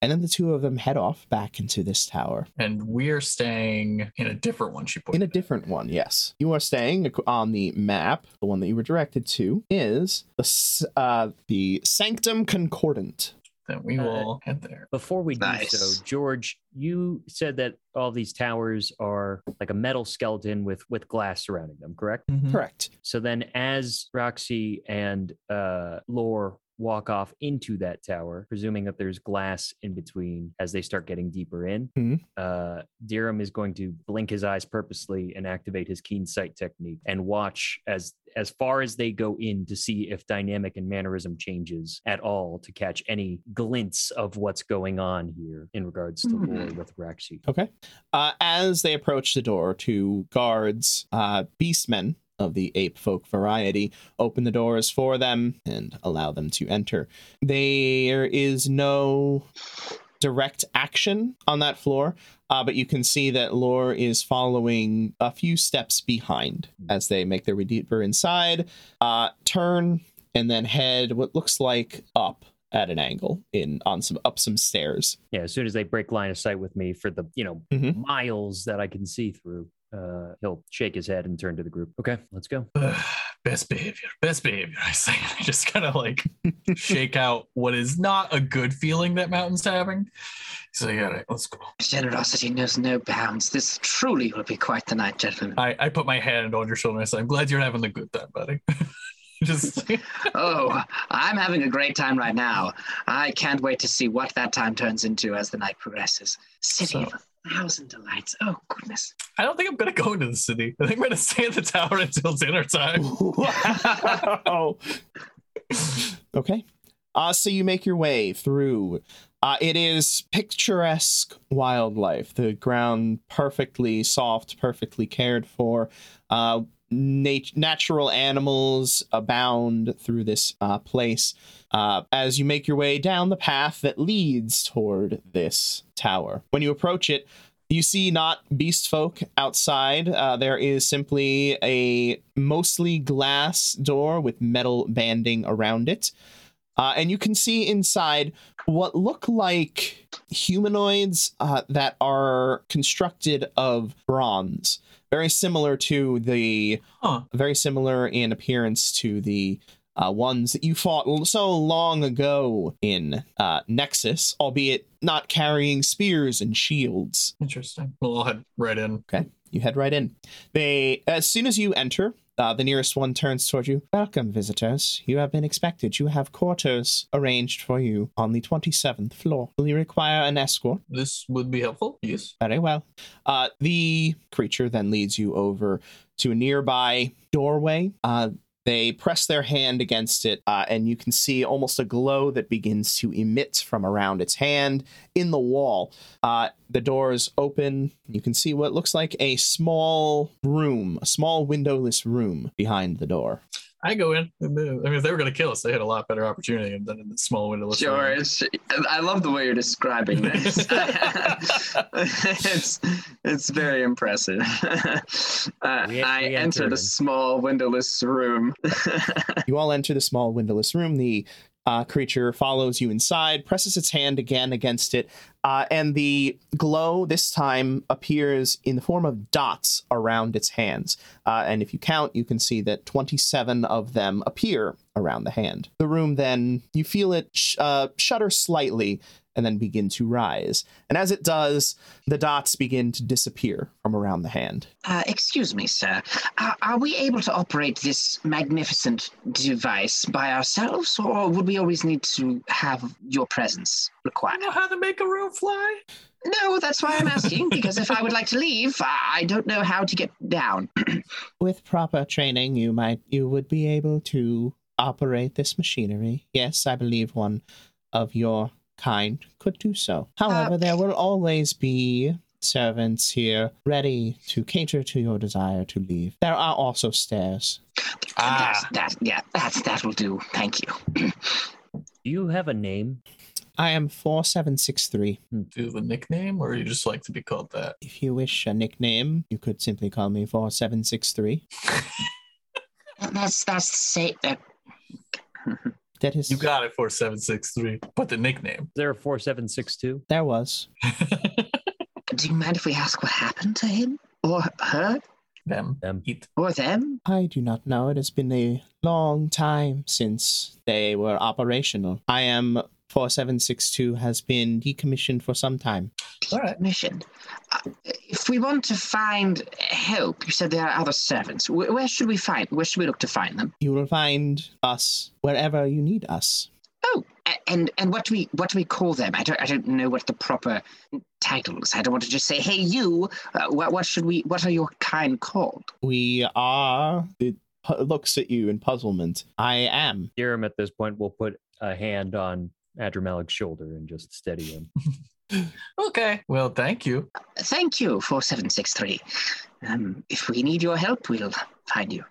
And then the two of them head off back into this tower. And we're staying in a different one. She put In a different one, yes. You are staying on the map. The one that you were directed to is the uh, the Sanctum Concordant. Then we Uh, will head there. Before we do so, George, you said that all these towers are like a metal skeleton with with glass surrounding them, correct? Mhm. Correct. So then, as Roxy and uh, Lore walk off into that tower, presuming that there's glass in between as they start getting deeper in, Mhm. uh, Dirham is going to blink his eyes purposely and activate his keen sight technique and watch as as far as they go in to see if dynamic and mannerism changes at all to catch any glints of what's going on here in regards to Hmm. Lore with Roxy. Okay. Uh, as they approach the door, two guards, uh, beastmen of the ape folk variety, open the doors for them and allow them to enter. There is no direct action on that floor, uh, but you can see that Lore is following a few steps behind as they make their way deeper inside, uh, turn, and then head what looks like up at an angle in on some up some stairs. Yeah, as soon as they break line of sight with me for the you know Mhm. miles that I can see through, uh, he'll shake his head and turn to the group. Okay, let's go. best behavior, best behavior. I say. I just kind of like shake out what is not a good feeling that Mountain's having. So yeah, all right, let's go. Generosity knows no bounds. This truly will be quite the night, gentlemen. I, I put my hand on your shoulder and I say, I'm glad you're having a good time, buddy. just Oh, I'm having a great time right now. I can't wait to see what that time turns into as the night progresses. City So- of a thousand delights. Oh, goodness. I don't think I'm gonna go into the city. I think I'm gonna stay in the tower until dinner time. wow. okay. Uh, so you make your way through. Uh, it is picturesque wildlife. The ground perfectly soft, perfectly cared for. Uh, nat- natural animals abound through this uh, place. Uh, as you make your way down the path that leads toward this tower, when you approach it, you see not beast folk outside. Uh, there is simply a mostly glass door with metal banding around it. Uh, and you can see inside what look like humanoids uh, that are constructed of bronze, very similar to the, Huh. very similar in appearance to the uh, ones that you fought l- so long ago in uh, Nexus, albeit not carrying spears and shields. Interesting. Well, I'll head right in. Okay, you head right in. They, as soon as you enter, uh, the nearest one turns toward you. Welcome, visitors. You have been expected. You have quarters arranged for you on the 27th floor. Will you require an escort? This would be helpful. Yes. Very well. Uh, the creature then leads you over to a nearby doorway. Uh, they press their hand against it, uh, and you can see almost a glow that begins to emit from around its hand in the wall. Uh, the doors open. You can see what looks like a small room, a small windowless room behind the door. I go in. I mean, if they were going to kill us, they had a lot better opportunity than in the small window. Sure. It's, I love the way you're describing this. it's, it's very impressive. Uh, We- I we entered entered. a small windowless room. You all enter the small windowless room. The uh, creature follows you inside, presses its hand again against it, uh, and the glow this time appears in the form of dots around its hands. Uh, and if you count, you can see that 27 of them appear around the hand. The room then, you feel it sh- uh, shudder slightly and then begin to rise. And as it does, the dots begin to disappear from around the hand. Uh, excuse me, sir. Are, are we able to operate this magnificent device by ourselves, or would we always need to have your presence I required? know how to make a room fly. No, that's why I'm asking, because if I would like to leave, I I don't know how to get down. With proper training, you might you would be able to operate this machinery. Yes, I believe one of your kind could do so. However, there will always be servants here ready to cater to your desire to leave. There are also stairs. Ah. That's, that, yeah, that's, that will do. Thank you. Do you have a name? I am 4763. Do you have a nickname, or you just like to be called that? If you wish a nickname, you could simply call me 4763. That's, that's safe. same. That is You got it for seven six three, but the nickname. Is there a 4762? there was. do you mind if we ask what happened to him? Or her? Them. Them. Eat. Or them? I do not know. It has been a long time since they were operational. I am 4762 has been decommissioned for some time. All right. Mission. Uh, if we want to find help, you said there are other servants. Where, where should we find? Where should we look to find them? You will find us wherever you need us. Oh, and and what do we what do we call them? I don't I don't know what the proper titles. I don't want to just say, hey, you. Uh, what what should we? What are your kind called? We are. It looks at you in puzzlement. I am. Dirham at this point will put a hand on Adramalik's shoulder and just steady him. Okay. Well, thank you. Thank you, four seven six three. Um, if we need your help, we'll find you.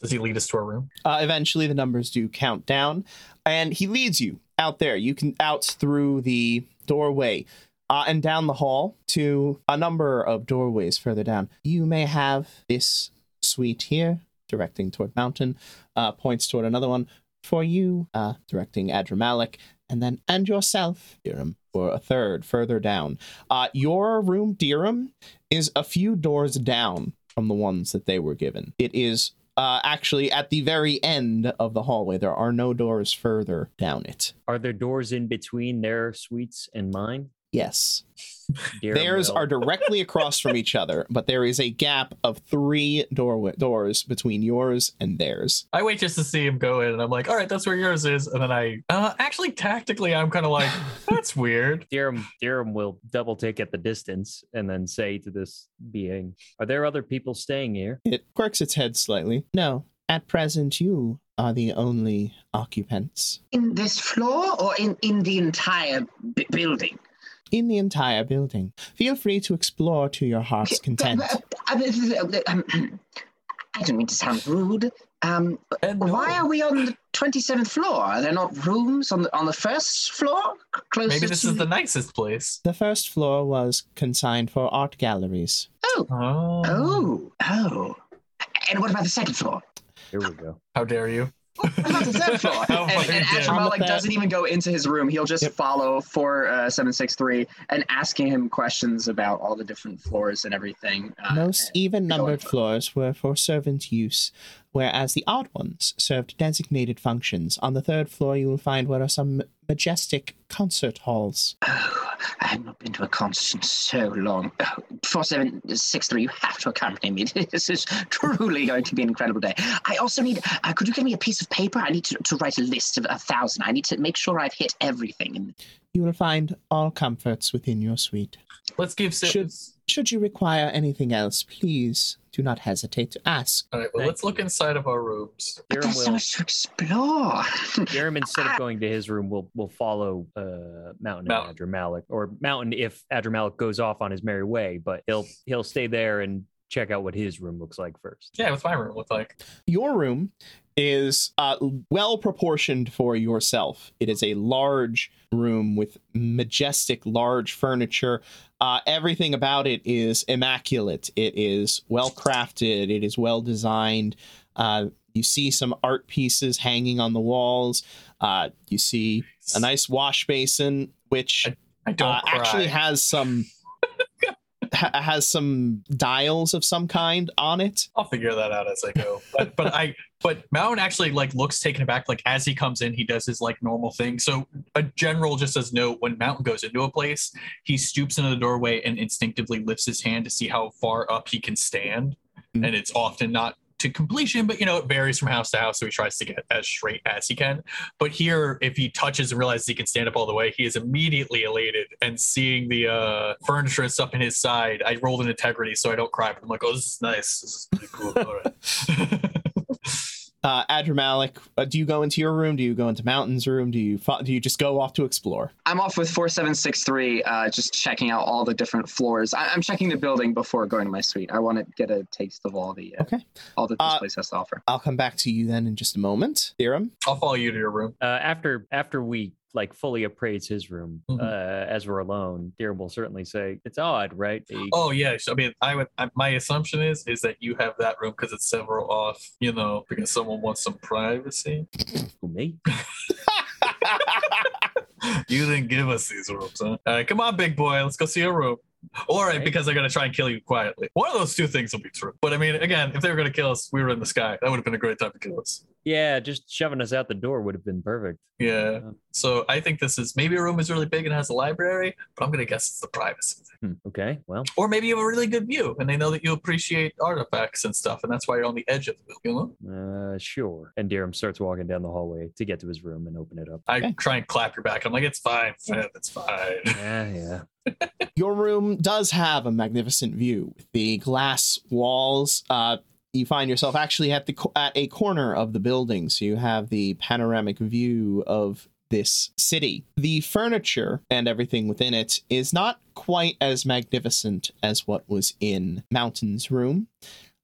Does he lead us to our room? Uh, eventually, the numbers do count down, and he leads you out there. You can out through the doorway uh, and down the hall to a number of doorways further down. You may have this suite here, directing toward Mountain, uh, points toward another one for you, uh, directing Adramalik, and then and yourself, Dirham, for a third further down. Uh, your room, Dirham, is a few doors down from the ones that they were given. It is uh, actually at the very end of the hallway. There are no doors further down it. Are there doors in between their suites and mine? Yes. Dirham Theirs will- are directly across from each other, but there is a gap of three doorway- doors between yours and theirs. I wait just to see him go in, and I'm like, all right, that's where yours is. And then I, uh, actually, tactically, I'm kind of like, that's weird. Dirham, Dirham will double take at the distance and then say to this being, Are there other people staying here? It quirks its head slightly. No, at present, you are the only occupants In this floor or in in the entire b- building? In the entire building. Feel free to explore to your heart's content. Um, I don't mean to sound rude. Um, And why are we on the twenty-seventh floor? Are there not rooms on the on the first floor? Maybe this to is the nicest place. The first floor was consigned for art galleries. Oh, Oh. oh, oh. And what about the second floor? Here we go. How dare you? What about the third floor? How and fucking and dare- Adramalik On the third- doesn't even go into his room. He'll just Yep. follow for uh, seven six three and asking him questions about all the different floors and everything. Uh, Most even numbered floors were for servant use, whereas the odd ones served designated functions. On the third floor, you will find what are some majestic concert halls. Oh, I have not been to a concert in so long. Four, seven, six, three. You have to accompany me. This is truly going to be an incredible day. I also need. Uh, could you give me a piece of paper? I need to, to write a list of a thousand. I need to make sure I've hit everything. You will find all comforts within your suite. Let's give Should- Should you require anything else, please do not hesitate to ask. All right, well, Thank let's look inside of our rooms. but Dirham there's so will, much to explore. Dirham, instead of going to his room, will will follow uh, Mountain Mountain. and Adramalik, or Mountain if Adramalik goes off on his merry way. But he'll he'll stay there and check out what his room looks like first. Yeah, what's my room look like? Your room is uh, well proportioned for yourself. It is a large room with majestic, large furniture. Uh, everything about it is immaculate. It is well crafted. It is well designed. Uh, you see some art pieces hanging on the walls. Uh, you see a nice wash basin, which I don't uh, actually has some ha- has some dials of some kind on it. I'll figure that out as I go. But but I but Mountain actually like looks taken aback. Like as he comes in, he does his like normal thing. So a general just as note when Mountain goes into a place, he stoops into the doorway and instinctively lifts his hand to see how far up he can stand. Mm. And it's often not to completion, but you know, it varies from house to house. So he tries to get as straight as he can. But here, if he touches and realizes he can stand up all the way, he is immediately elated. And seeing the uh, furniture and stuff in his side, I rolled an integrity so I don't cry. But I'm like, oh, this is nice. This is pretty cool. All right. Uh, Adramalik, uh, do you go into your room? Do you go into Mountain's room? Do you fo- do you just go off to explore? I'm off with 4763, uh, just checking out all the different floors. I- I'm checking the building before going to my suite. I want to get a taste of all the uh, Okay. all that this Uh, place has to offer. I'll come back to you then in just a moment. Theorem. I'll follow you to your room. Uh, after after we like fully appraise his room, Mhm. uh, as we're alone, Deer will certainly say it's odd, right? Oh yeah, I mean, I would. I, my assumption is is that you have that room because it's several off. You know, because someone wants some privacy. Who, me? you didn't give us these rooms, huh? All right, come on, big boy, let's go see a room. Or Okay. because they're gonna try and kill you quietly. One of those two things will be true. But I mean, again, if they were gonna kill us, we were in the sky. That would have been a great time to kill us. Yeah, just shoving us out the door would have been perfect. Yeah. Yeah. So I think this is maybe a room is really big and has a library, but I'm gonna guess it's the privacy. Hmm, okay, well, Or maybe you have a really good view and they know that you appreciate artifacts and stuff, and that's why you're on the edge of the building. You know? uh, sure. And Dirham starts walking down the hallway to get to his room and open it up. I Okay. try and clap your back. I'm like, it's fine, Finn, it's fine. Yeah, yeah. Your room does have a magnificent view with the glass walls. Uh, you find yourself actually at the at a corner of the building, so you have the panoramic view of this city. The furniture and everything within it is not quite as magnificent as what was in Mountain's room.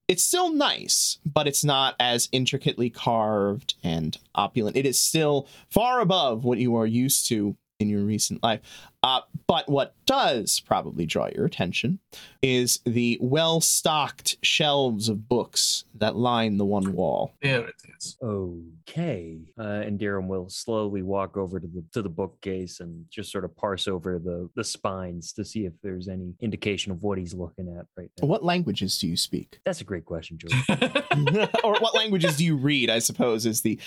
It's still nice, but it's not as intricately carved and opulent. It is still far above what you are used to in your recent life. Uh, but what does probably draw your attention is the well stocked shelves of books that line the one wall. There it is. Okay. Uh, and Dirham will slowly walk over to the to the bookcase and just sort of parse over the the spines to see if there's any indication of what he's looking at right now. What languages do you speak? That's a great question, George. or what languages do you read, I suppose, is the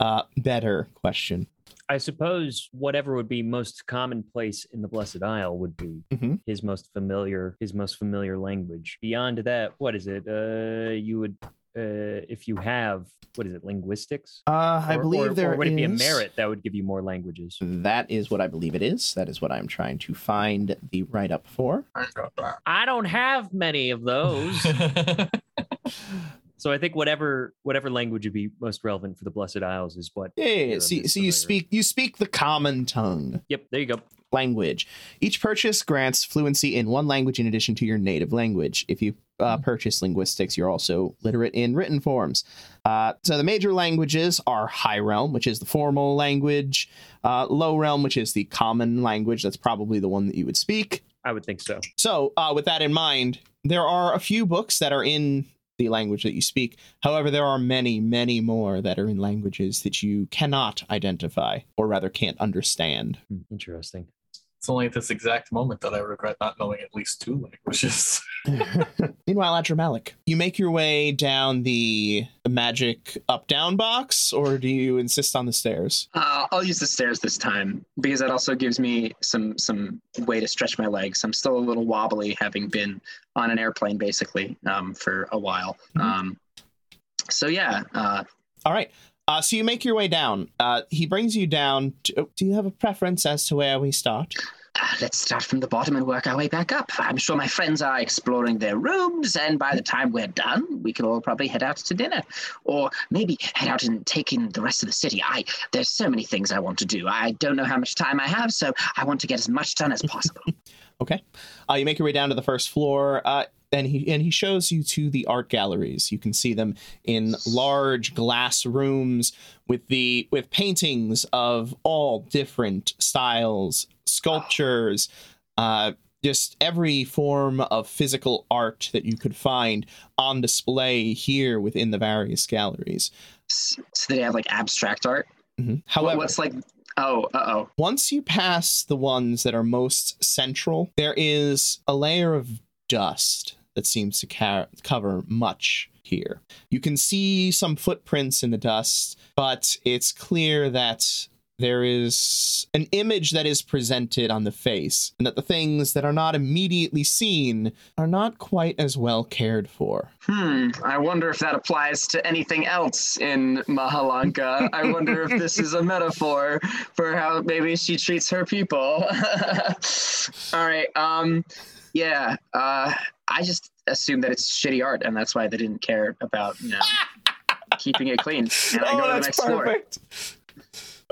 uh, better question. I suppose whatever would be most commonplace in the Blessed Isle would be Mhm. his most familiar his most familiar language. Beyond that, what is it? Uh, you would uh, if you have what is it? Linguistics. Uh, I Or- believe or, there or would it be a merit that would give you more languages? That is what I believe it is. That is what I'm trying to find the write up for. I got that. I don't have many of those. so I think whatever whatever language would be most relevant for the Blessed Isles is what. Yeah, yeah, yeah. Dirham So, you speak you speak the common tongue. Yep, there you go. language. Each purchase grants fluency in one language in addition to your native language. If you uh, purchase linguistics, you're also literate in written forms. Uh, so the major languages are High Realm, which is the formal language, uh, Low Realm, which is the common language. That's probably the one that you would speak. I would think so. So, uh, with that in mind, there are a few books that are in the language that you speak. However, there are many, many more that are in languages that you cannot identify, or rather can't understand. Hmm, Interesting. It's only at this exact moment that I regret not knowing at least two languages. Meanwhile, Adramalik, you make your way down the magic up down box, or do you insist on the stairs? Uh, I'll use the stairs this time because that also gives me some some way to stretch my legs. I'm still a little wobbly, having been on an airplane basically um, for a while. Mhm. Um, so yeah, uh, All right. Uh, so you make your way down. Uh, he brings you down. To, oh, do you have a preference as to where we start? uh, let's start from the bottom and work our way back up. I'm sure my friends are exploring their rooms, and by the time we're done, we can all probably head out to dinner, or maybe head out and take in the rest of the city. I there's so many things I want to do. I don't know how much time I have, so I want to get as much done as possible. Okay. Uh, you make your way down to the first floor. Uh, and he and he shows you to the art galleries. You can see them in large glass rooms with the with paintings of all different styles, sculptures, uh, just every form of physical art that you could find on display here within the various galleries. So they have like abstract art. Mhm. However, what's like? Oh, uh oh. once you pass the ones that are most central, there is a layer of dust that seems to ca- cover much here. You can see some footprints in the dust, but it's clear that there is an image that is presented on the face, and that the things that are not immediately seen are not quite as well cared for. Hmm. I wonder if that applies to anything else in Mahalanka. I wonder if this is a metaphor for how maybe she treats her people. All right. Um. Yeah. Uh. I just assume that it's shitty art, and that's why they didn't care about you know keeping it clean. And I go to the next floor.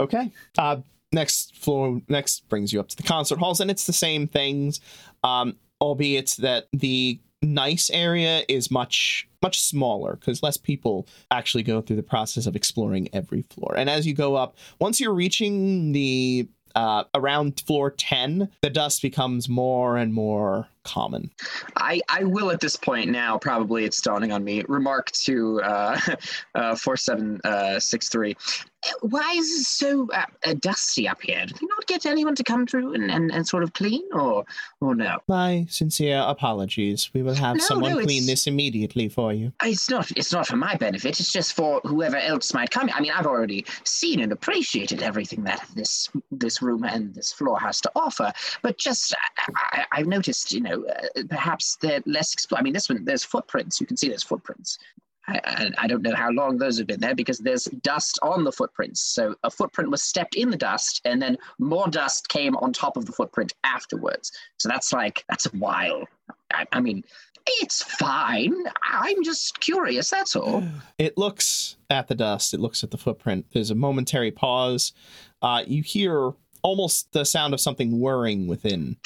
Okay. Uh, next floor. Next brings you up to the concert halls, and it's the same things, um, albeit that the nice area is much much smaller because less people actually go through the process of exploring every floor. And as you go up, once you're reaching the uh, around floor 10, the dust becomes more and more common. I, I will at this point now, probably it's dawning on me, remark to uh, uh, 4763. Why is it so uh, uh, dusty up here? Did you not get anyone to come through and, and, and sort of clean, or or no? My sincere apologies. We will have No, someone no, clean this immediately for you. It's not. It's not for my benefit. It's just for whoever else might come. I mean, I've already seen and appreciated everything that this this room and this floor has to offer. But just, I, I, I've noticed, you know, uh, perhaps they're less explored. I mean, this one, there's footprints. You can see there's footprints. I, I, don't know how long those have been there because there's dust on the footprints. So a footprint was stepped in the dust, and then more dust came on top of the footprint afterwards. So that's like that's a while. I, I mean, it's fine. I'm just curious. That's all. It looks at the dust, it looks at the footprint. There's a momentary pause. Uh, you hear almost the sound of something whirring within.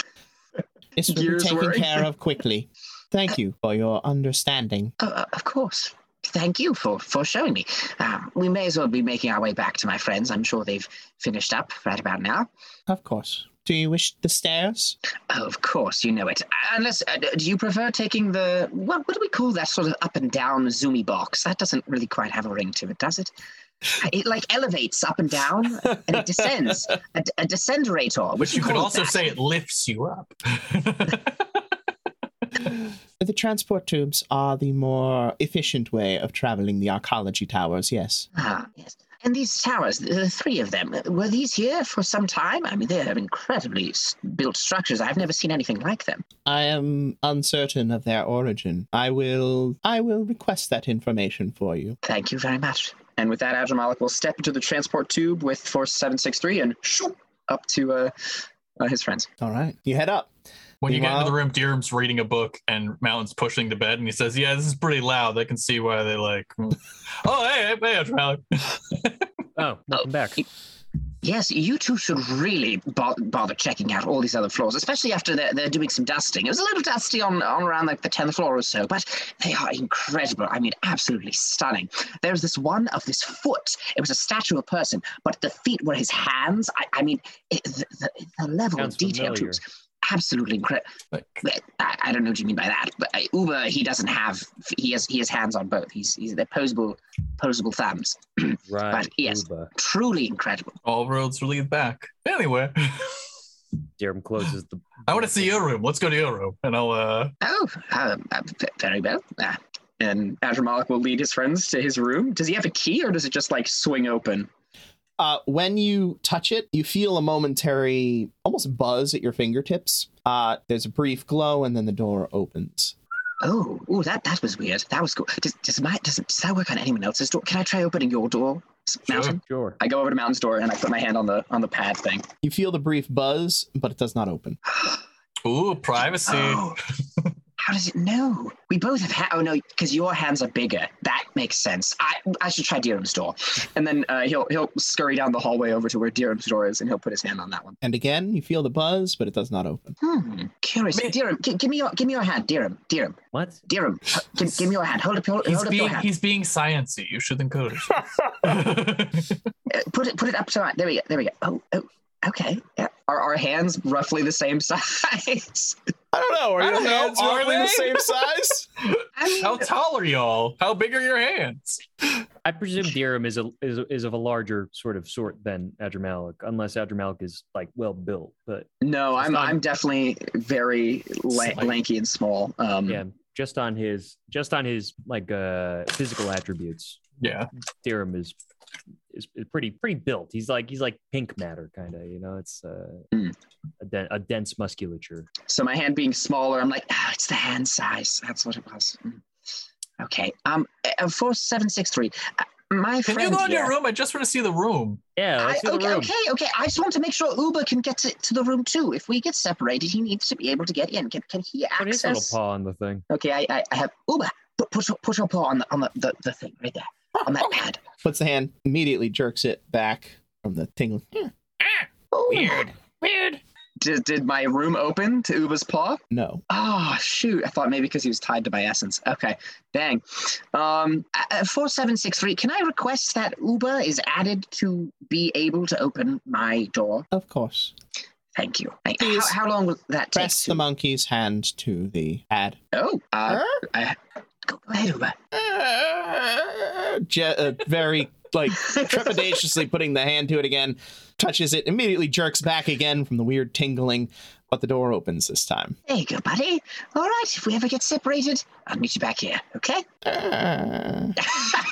This will be taken whirring. care of quickly. Thank you for your understanding. Uh, of course. Thank you for, for showing me. Um, we may as well be making our way back to my friends. I'm sure they've finished up right about now. Of course. Do you wish the stairs? Oh, of course, you know it. Unless, uh, do you prefer taking the what? What do we call that sort of up and down zoomy box? That doesn't really quite have a ring to it, does it? It like elevates up and down, and it descends. A, a descenderator. What Which you could also that? say it lifts you up. The transport tubes are the more efficient way of traveling the arcology towers, yes. Ah, yes. And these towers, the three of them, were these here for some time? I mean, they're incredibly built structures. I've never seen anything like them. I am uncertain of their origin. I will I will request that information for you. Thank you very much. And with that, Adramalik will step into the transport tube with Force 763 and shoop, up to uh, uh, his friends. All right. You head up. When you get into the Meanwhile- room, Dirham's reading a book and Mountain's pushing the bed, and he says, "Yeah, this is pretty loud. I can see why they like." oh, hey, hey, hey, Malik. Oh, oh, welcome back. Yes, you two should really bo- bother checking out all these other floors, especially after they're, they're doing some dusting. It was a little dusty on, on around like the 10th floor or so, but they are incredible. I mean, absolutely stunning. There's this one of this foot. It was a statue of a person, but the feet were his hands. I, I mean, it, the, the, the level Sounds of detail to it familiar. was absolutely incredible. Like, I, I don't know what you mean by that, but uh, Uber he doesn't have he has he has hands on both. He's he's they're posable posable thumbs. Right. But yes. Uber. Truly incredible. all roads lead back. Anyway, Dirham closes the. I want to see your room. Let's go to your room, and I'll. uh Oh, um, uh, v- very well. Uh, and Adramalik will lead his friends to his room. Does he have a key, or does it just like swing open? Uh, when you touch it, you feel a momentary, almost buzz at your fingertips. Uh, there's a brief glow, and then the door opens. Oh, oh, that that was weird. That was cool. Does does my does, does that work on anyone else's door? Can I try opening your door, S- Sure. Mountain? Sure. I go over to Mountain's door and I put my hand on the on the pad thing. You feel the brief buzz, but it does not open. Ooh, privacy. Oh, how does it know? We both have ha- oh no, because your hands are bigger. That makes sense. I I should try Dirham's door, and then uh, he'll he'll scurry down the hallway over to where Dirham's door is, and he'll put his hand on that one. And again, you feel the buzz, but it does not open. Hmm, curious. Man. Dirham, gi- give me your give me your hand, Dirham, Dirham, What? Dirham. h- Give, give me your hand. Hold up your He's hold up your being hand. he's being sciency. You should encourage. Uh, put it put it up to my. There we go. There we go. Oh oh. Okay. Yeah. Are our hands roughly the same size? I don't know. Are I your don't know. hands Are roughly the same size? I I mean, How tall are y'all? How big are your hands? I presume Dirham is a is, is of a larger sort of sort than Adramalik, unless Adramalik is like well built. But no, I'm not- I'm definitely very la- Slight. lanky and small. Um, yeah, just on his just on his like uh physical attributes, Yeah. Dirham is is, is pretty pretty built. He's like he's like pink matter kind of, you know. It's uh, Hmm. a, den- a dense musculature. So my hand being smaller, I'm like, ah, it's the hand size. That's what it was. Mm. Okay. Um, uh, four seven six three. Uh, my Can friend you go in here. your room? I just want to see the room. Yeah, I, let's see the okay, room. okay, okay. I just want to make sure Uber can get to, to the room too. If we get separated, he needs to be able to get in. Can, can he Put his little paw on the thing. Okay, I, I, I have Uber. Put, put, your, put your paw on the on the, the, the thing right there on that pad. Puts the hand, immediately jerks it back from the tingling. Oh, Weird. Weird. Did, did my room open to Uber's paw? No. Oh shoot! I thought maybe because he was tied to my essence. Okay, dang. Um, four seven six three. Can I request that Uber is added to be able to open my door? Of course. Thank you. Hey, Please. How, how long will that take? Press to- the monkey's hand to the pad. Oh, uh, I, go go ahead, Uber. Je- uh, very like trepidatiously putting the hand to it again, touches it, immediately jerks back again from the weird tingling, but the door opens this time. There you go, buddy. All right, if we ever get separated, I'll meet you back here, okay? Uh,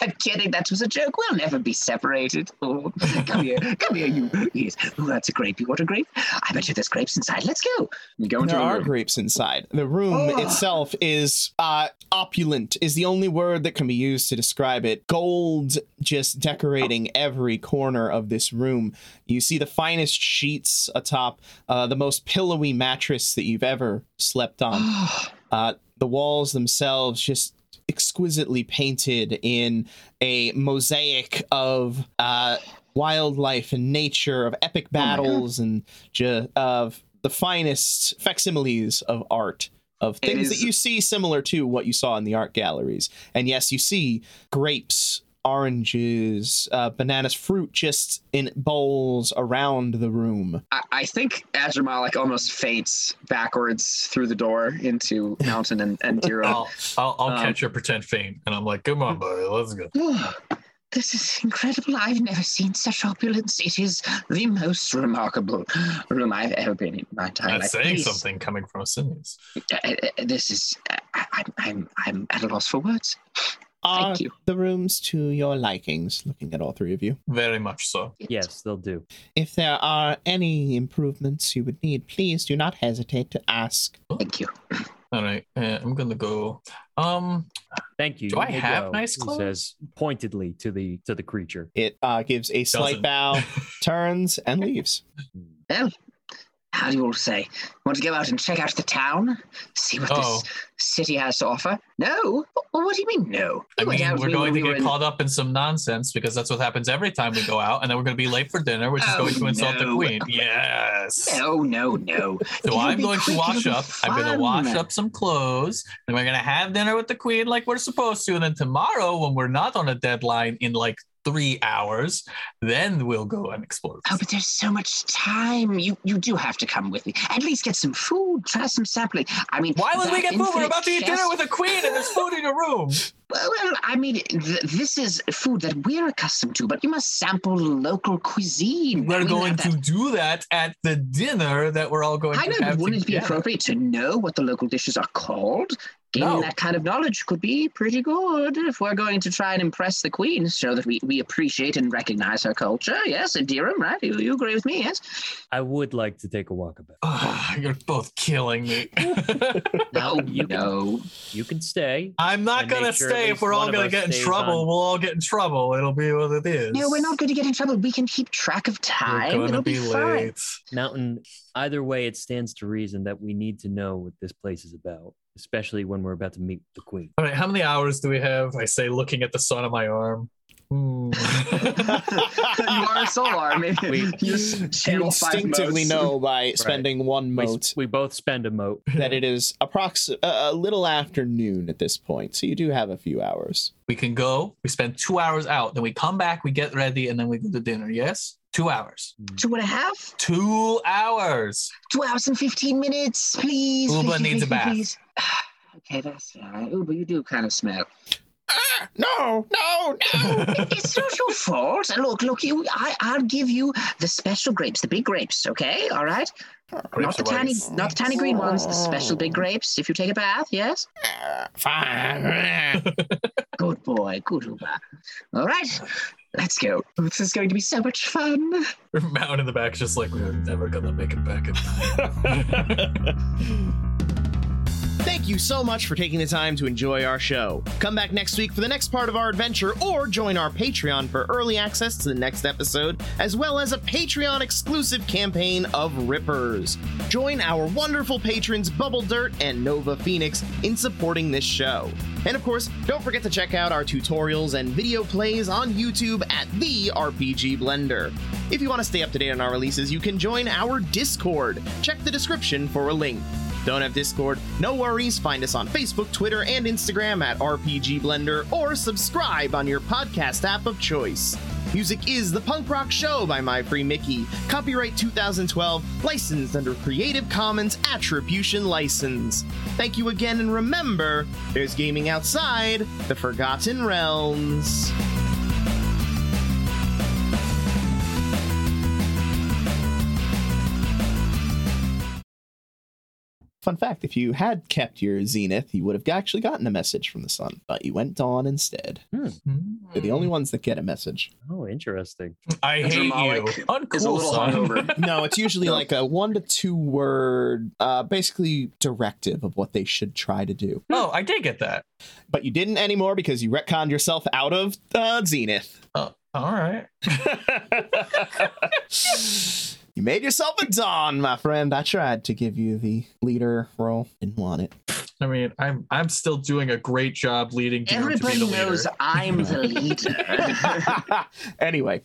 I'm kidding. That was a joke. We'll never be separated. Oh, come here. Come here, you. Yes. Oh, that's a grape. You want a grape? I bet you there's grapes inside. Let's go. Go into there the are room. grapes inside. The room Oh. itself is uh, opulent, is the only word that can be used to describe it. Gold just decorating every corner of this room. You see the finest sheets atop uh, the most pillowy mattress that you've ever slept on. Uh, the walls themselves just exquisitely painted in a mosaic of uh, wildlife and nature, of epic God. battles, and ju- of the finest facsimiles of art. Of things is- that you see similar to what you saw in the art galleries. And yes, you see grapes, oranges, uh, bananas, fruit just in bowls around the room. I, I think Azramal almost faints backwards through the door into Mountain and, and Dira. I'll I'll, I'll Um, catch your pretend faint, and I'm like, come on, buddy, let's go. This is incredible. I've never seen such opulence. It is the most remarkable room I've ever been in my entire That's life. saying Please, something coming from a Simius. uh, uh, this is. Uh, I, I'm, I'm, I'm at a loss for words. Are Thank you. the rooms to your likings? Looking at all three of you. Very much so. Yes, they'll do. If there are any improvements you would need, please do not hesitate to ask. Thank you. All right, uh, I'm gonna go. Um, Thank you. Do You I have go," nice he clothes? says pointedly to the to the creature. It uh, gives a slight Doesn't. bow, turns, and leaves. Well, how do you all say? Want to go out and check out the town? See what Oh. this city has to offer? No? Well, what do you mean, no? I mean, we're going to we were get in- caught up in some nonsense because that's what happens every time we go out, and then we're going to be late for dinner, which is Oh, going to insult the queen. Yes. No, no, no. So It'll I'm going quick, to wash up. I'm going to wash up some clothes, and we're going to have dinner with the queen like we're supposed to. And then tomorrow, when we're not on a deadline in like three hours, then we'll go and explore. Oh, but there's so much time. You you do have to come with me. At least get some food, try some sampling. I mean, Why would we get food? We're about to eat chest- dinner with a queen, and there's food in your room. Well, well, I mean, th- this is food that we're accustomed to, but you must sample local cuisine. We're We going to do that at the dinner that we're all going I to know, but have wouldn't it be appropriate to know what the local dishes are called? Gaining No. that kind of knowledge could be pretty good if we're going to try and impress the queen, show that we, we appreciate and recognize her culture. Yes, Adiram, right? You, you agree with me, yes? I would like to take a walk about. Ah, you're both killing me. No, You can- You can stay. I'm not gonna make sure at stay if we're all gonna get in trouble. on. We'll all get in trouble. It'll be what it is. No, we're not going to get in trouble. We can keep track of We're time. It'll be, be fine. late. Mountain, either way, it stands to reason that we need to know what this place is about, especially when we're about to meet the queen. All right, how many hours do we have? I say, looking at the sun on my arm. You are a solar. Maybe We- you You instinctively know by spending one We, mote we both spend a mote. that it is approx- uh, a little after noon at this point, so you do have a few hours. we can go. We spend two hours out. Then we come back. We get ready, and then we go to dinner. Yes, two hours. Two and a half? Two hours. Two hours and 15 minutes, please. Uber please, needs please, a bath. please, please. Okay, that's all right. Oh, but you do kind of smell. Ah, no, no, no. it's not your fault. Look, look, you. I, I'll give you the special grapes, the big grapes. Okay, all right. not the are tiny, white. not the tiny green ones. The special big grapes. If you take a bath, yes. Fine. Good boy, good Uber. All right, let's go. This is going to be so much fun. Mountain in the back just like, we're never gonna make it back in time. Thank you so much for taking the time to enjoy our show. Come back next week for the next part of our adventure or join our Patreon for early access to the next episode, as well as a Patreon exclusive campaign of Rippers. Join our wonderful patrons Bubble Dirt and Nova Phoenix in supporting this show. And of course, don't forget to check out our tutorials and video plays on YouTube at The RPG Blender. If you want to stay up to date on our releases, you can join our Discord. Check the description for a link. Don't have Discord? No worries. Find us on Facebook, Twitter, and Instagram at RPG Blender or subscribe on your podcast app of choice. Music is The Punk Rock Show by My Free Mickey. Copyright 2012, licensed under Creative Commons Attribution License. Thank you again, and remember there's gaming outside the Forgotten Realms. Fun fact if you had kept your Zenith, you would have actually gotten a message from the sun, but you went Dawn instead. They're the only ones that get a message. Oh, interesting. I hate you. Uncool, Is a little son. No, it's usually like a one to two word, uh, basically directive of what they should try to do. Oh, I did get that. But you didn't anymore because you retconned yourself out of uh, Zenith. Oh, all right. you made yourself a Dawn, my friend. I tried to give you the leader role. Didn't want it. I mean, I'm I'm still doing a great job leading Deer to be Everybody the leader. knows I'm the leader. anyway,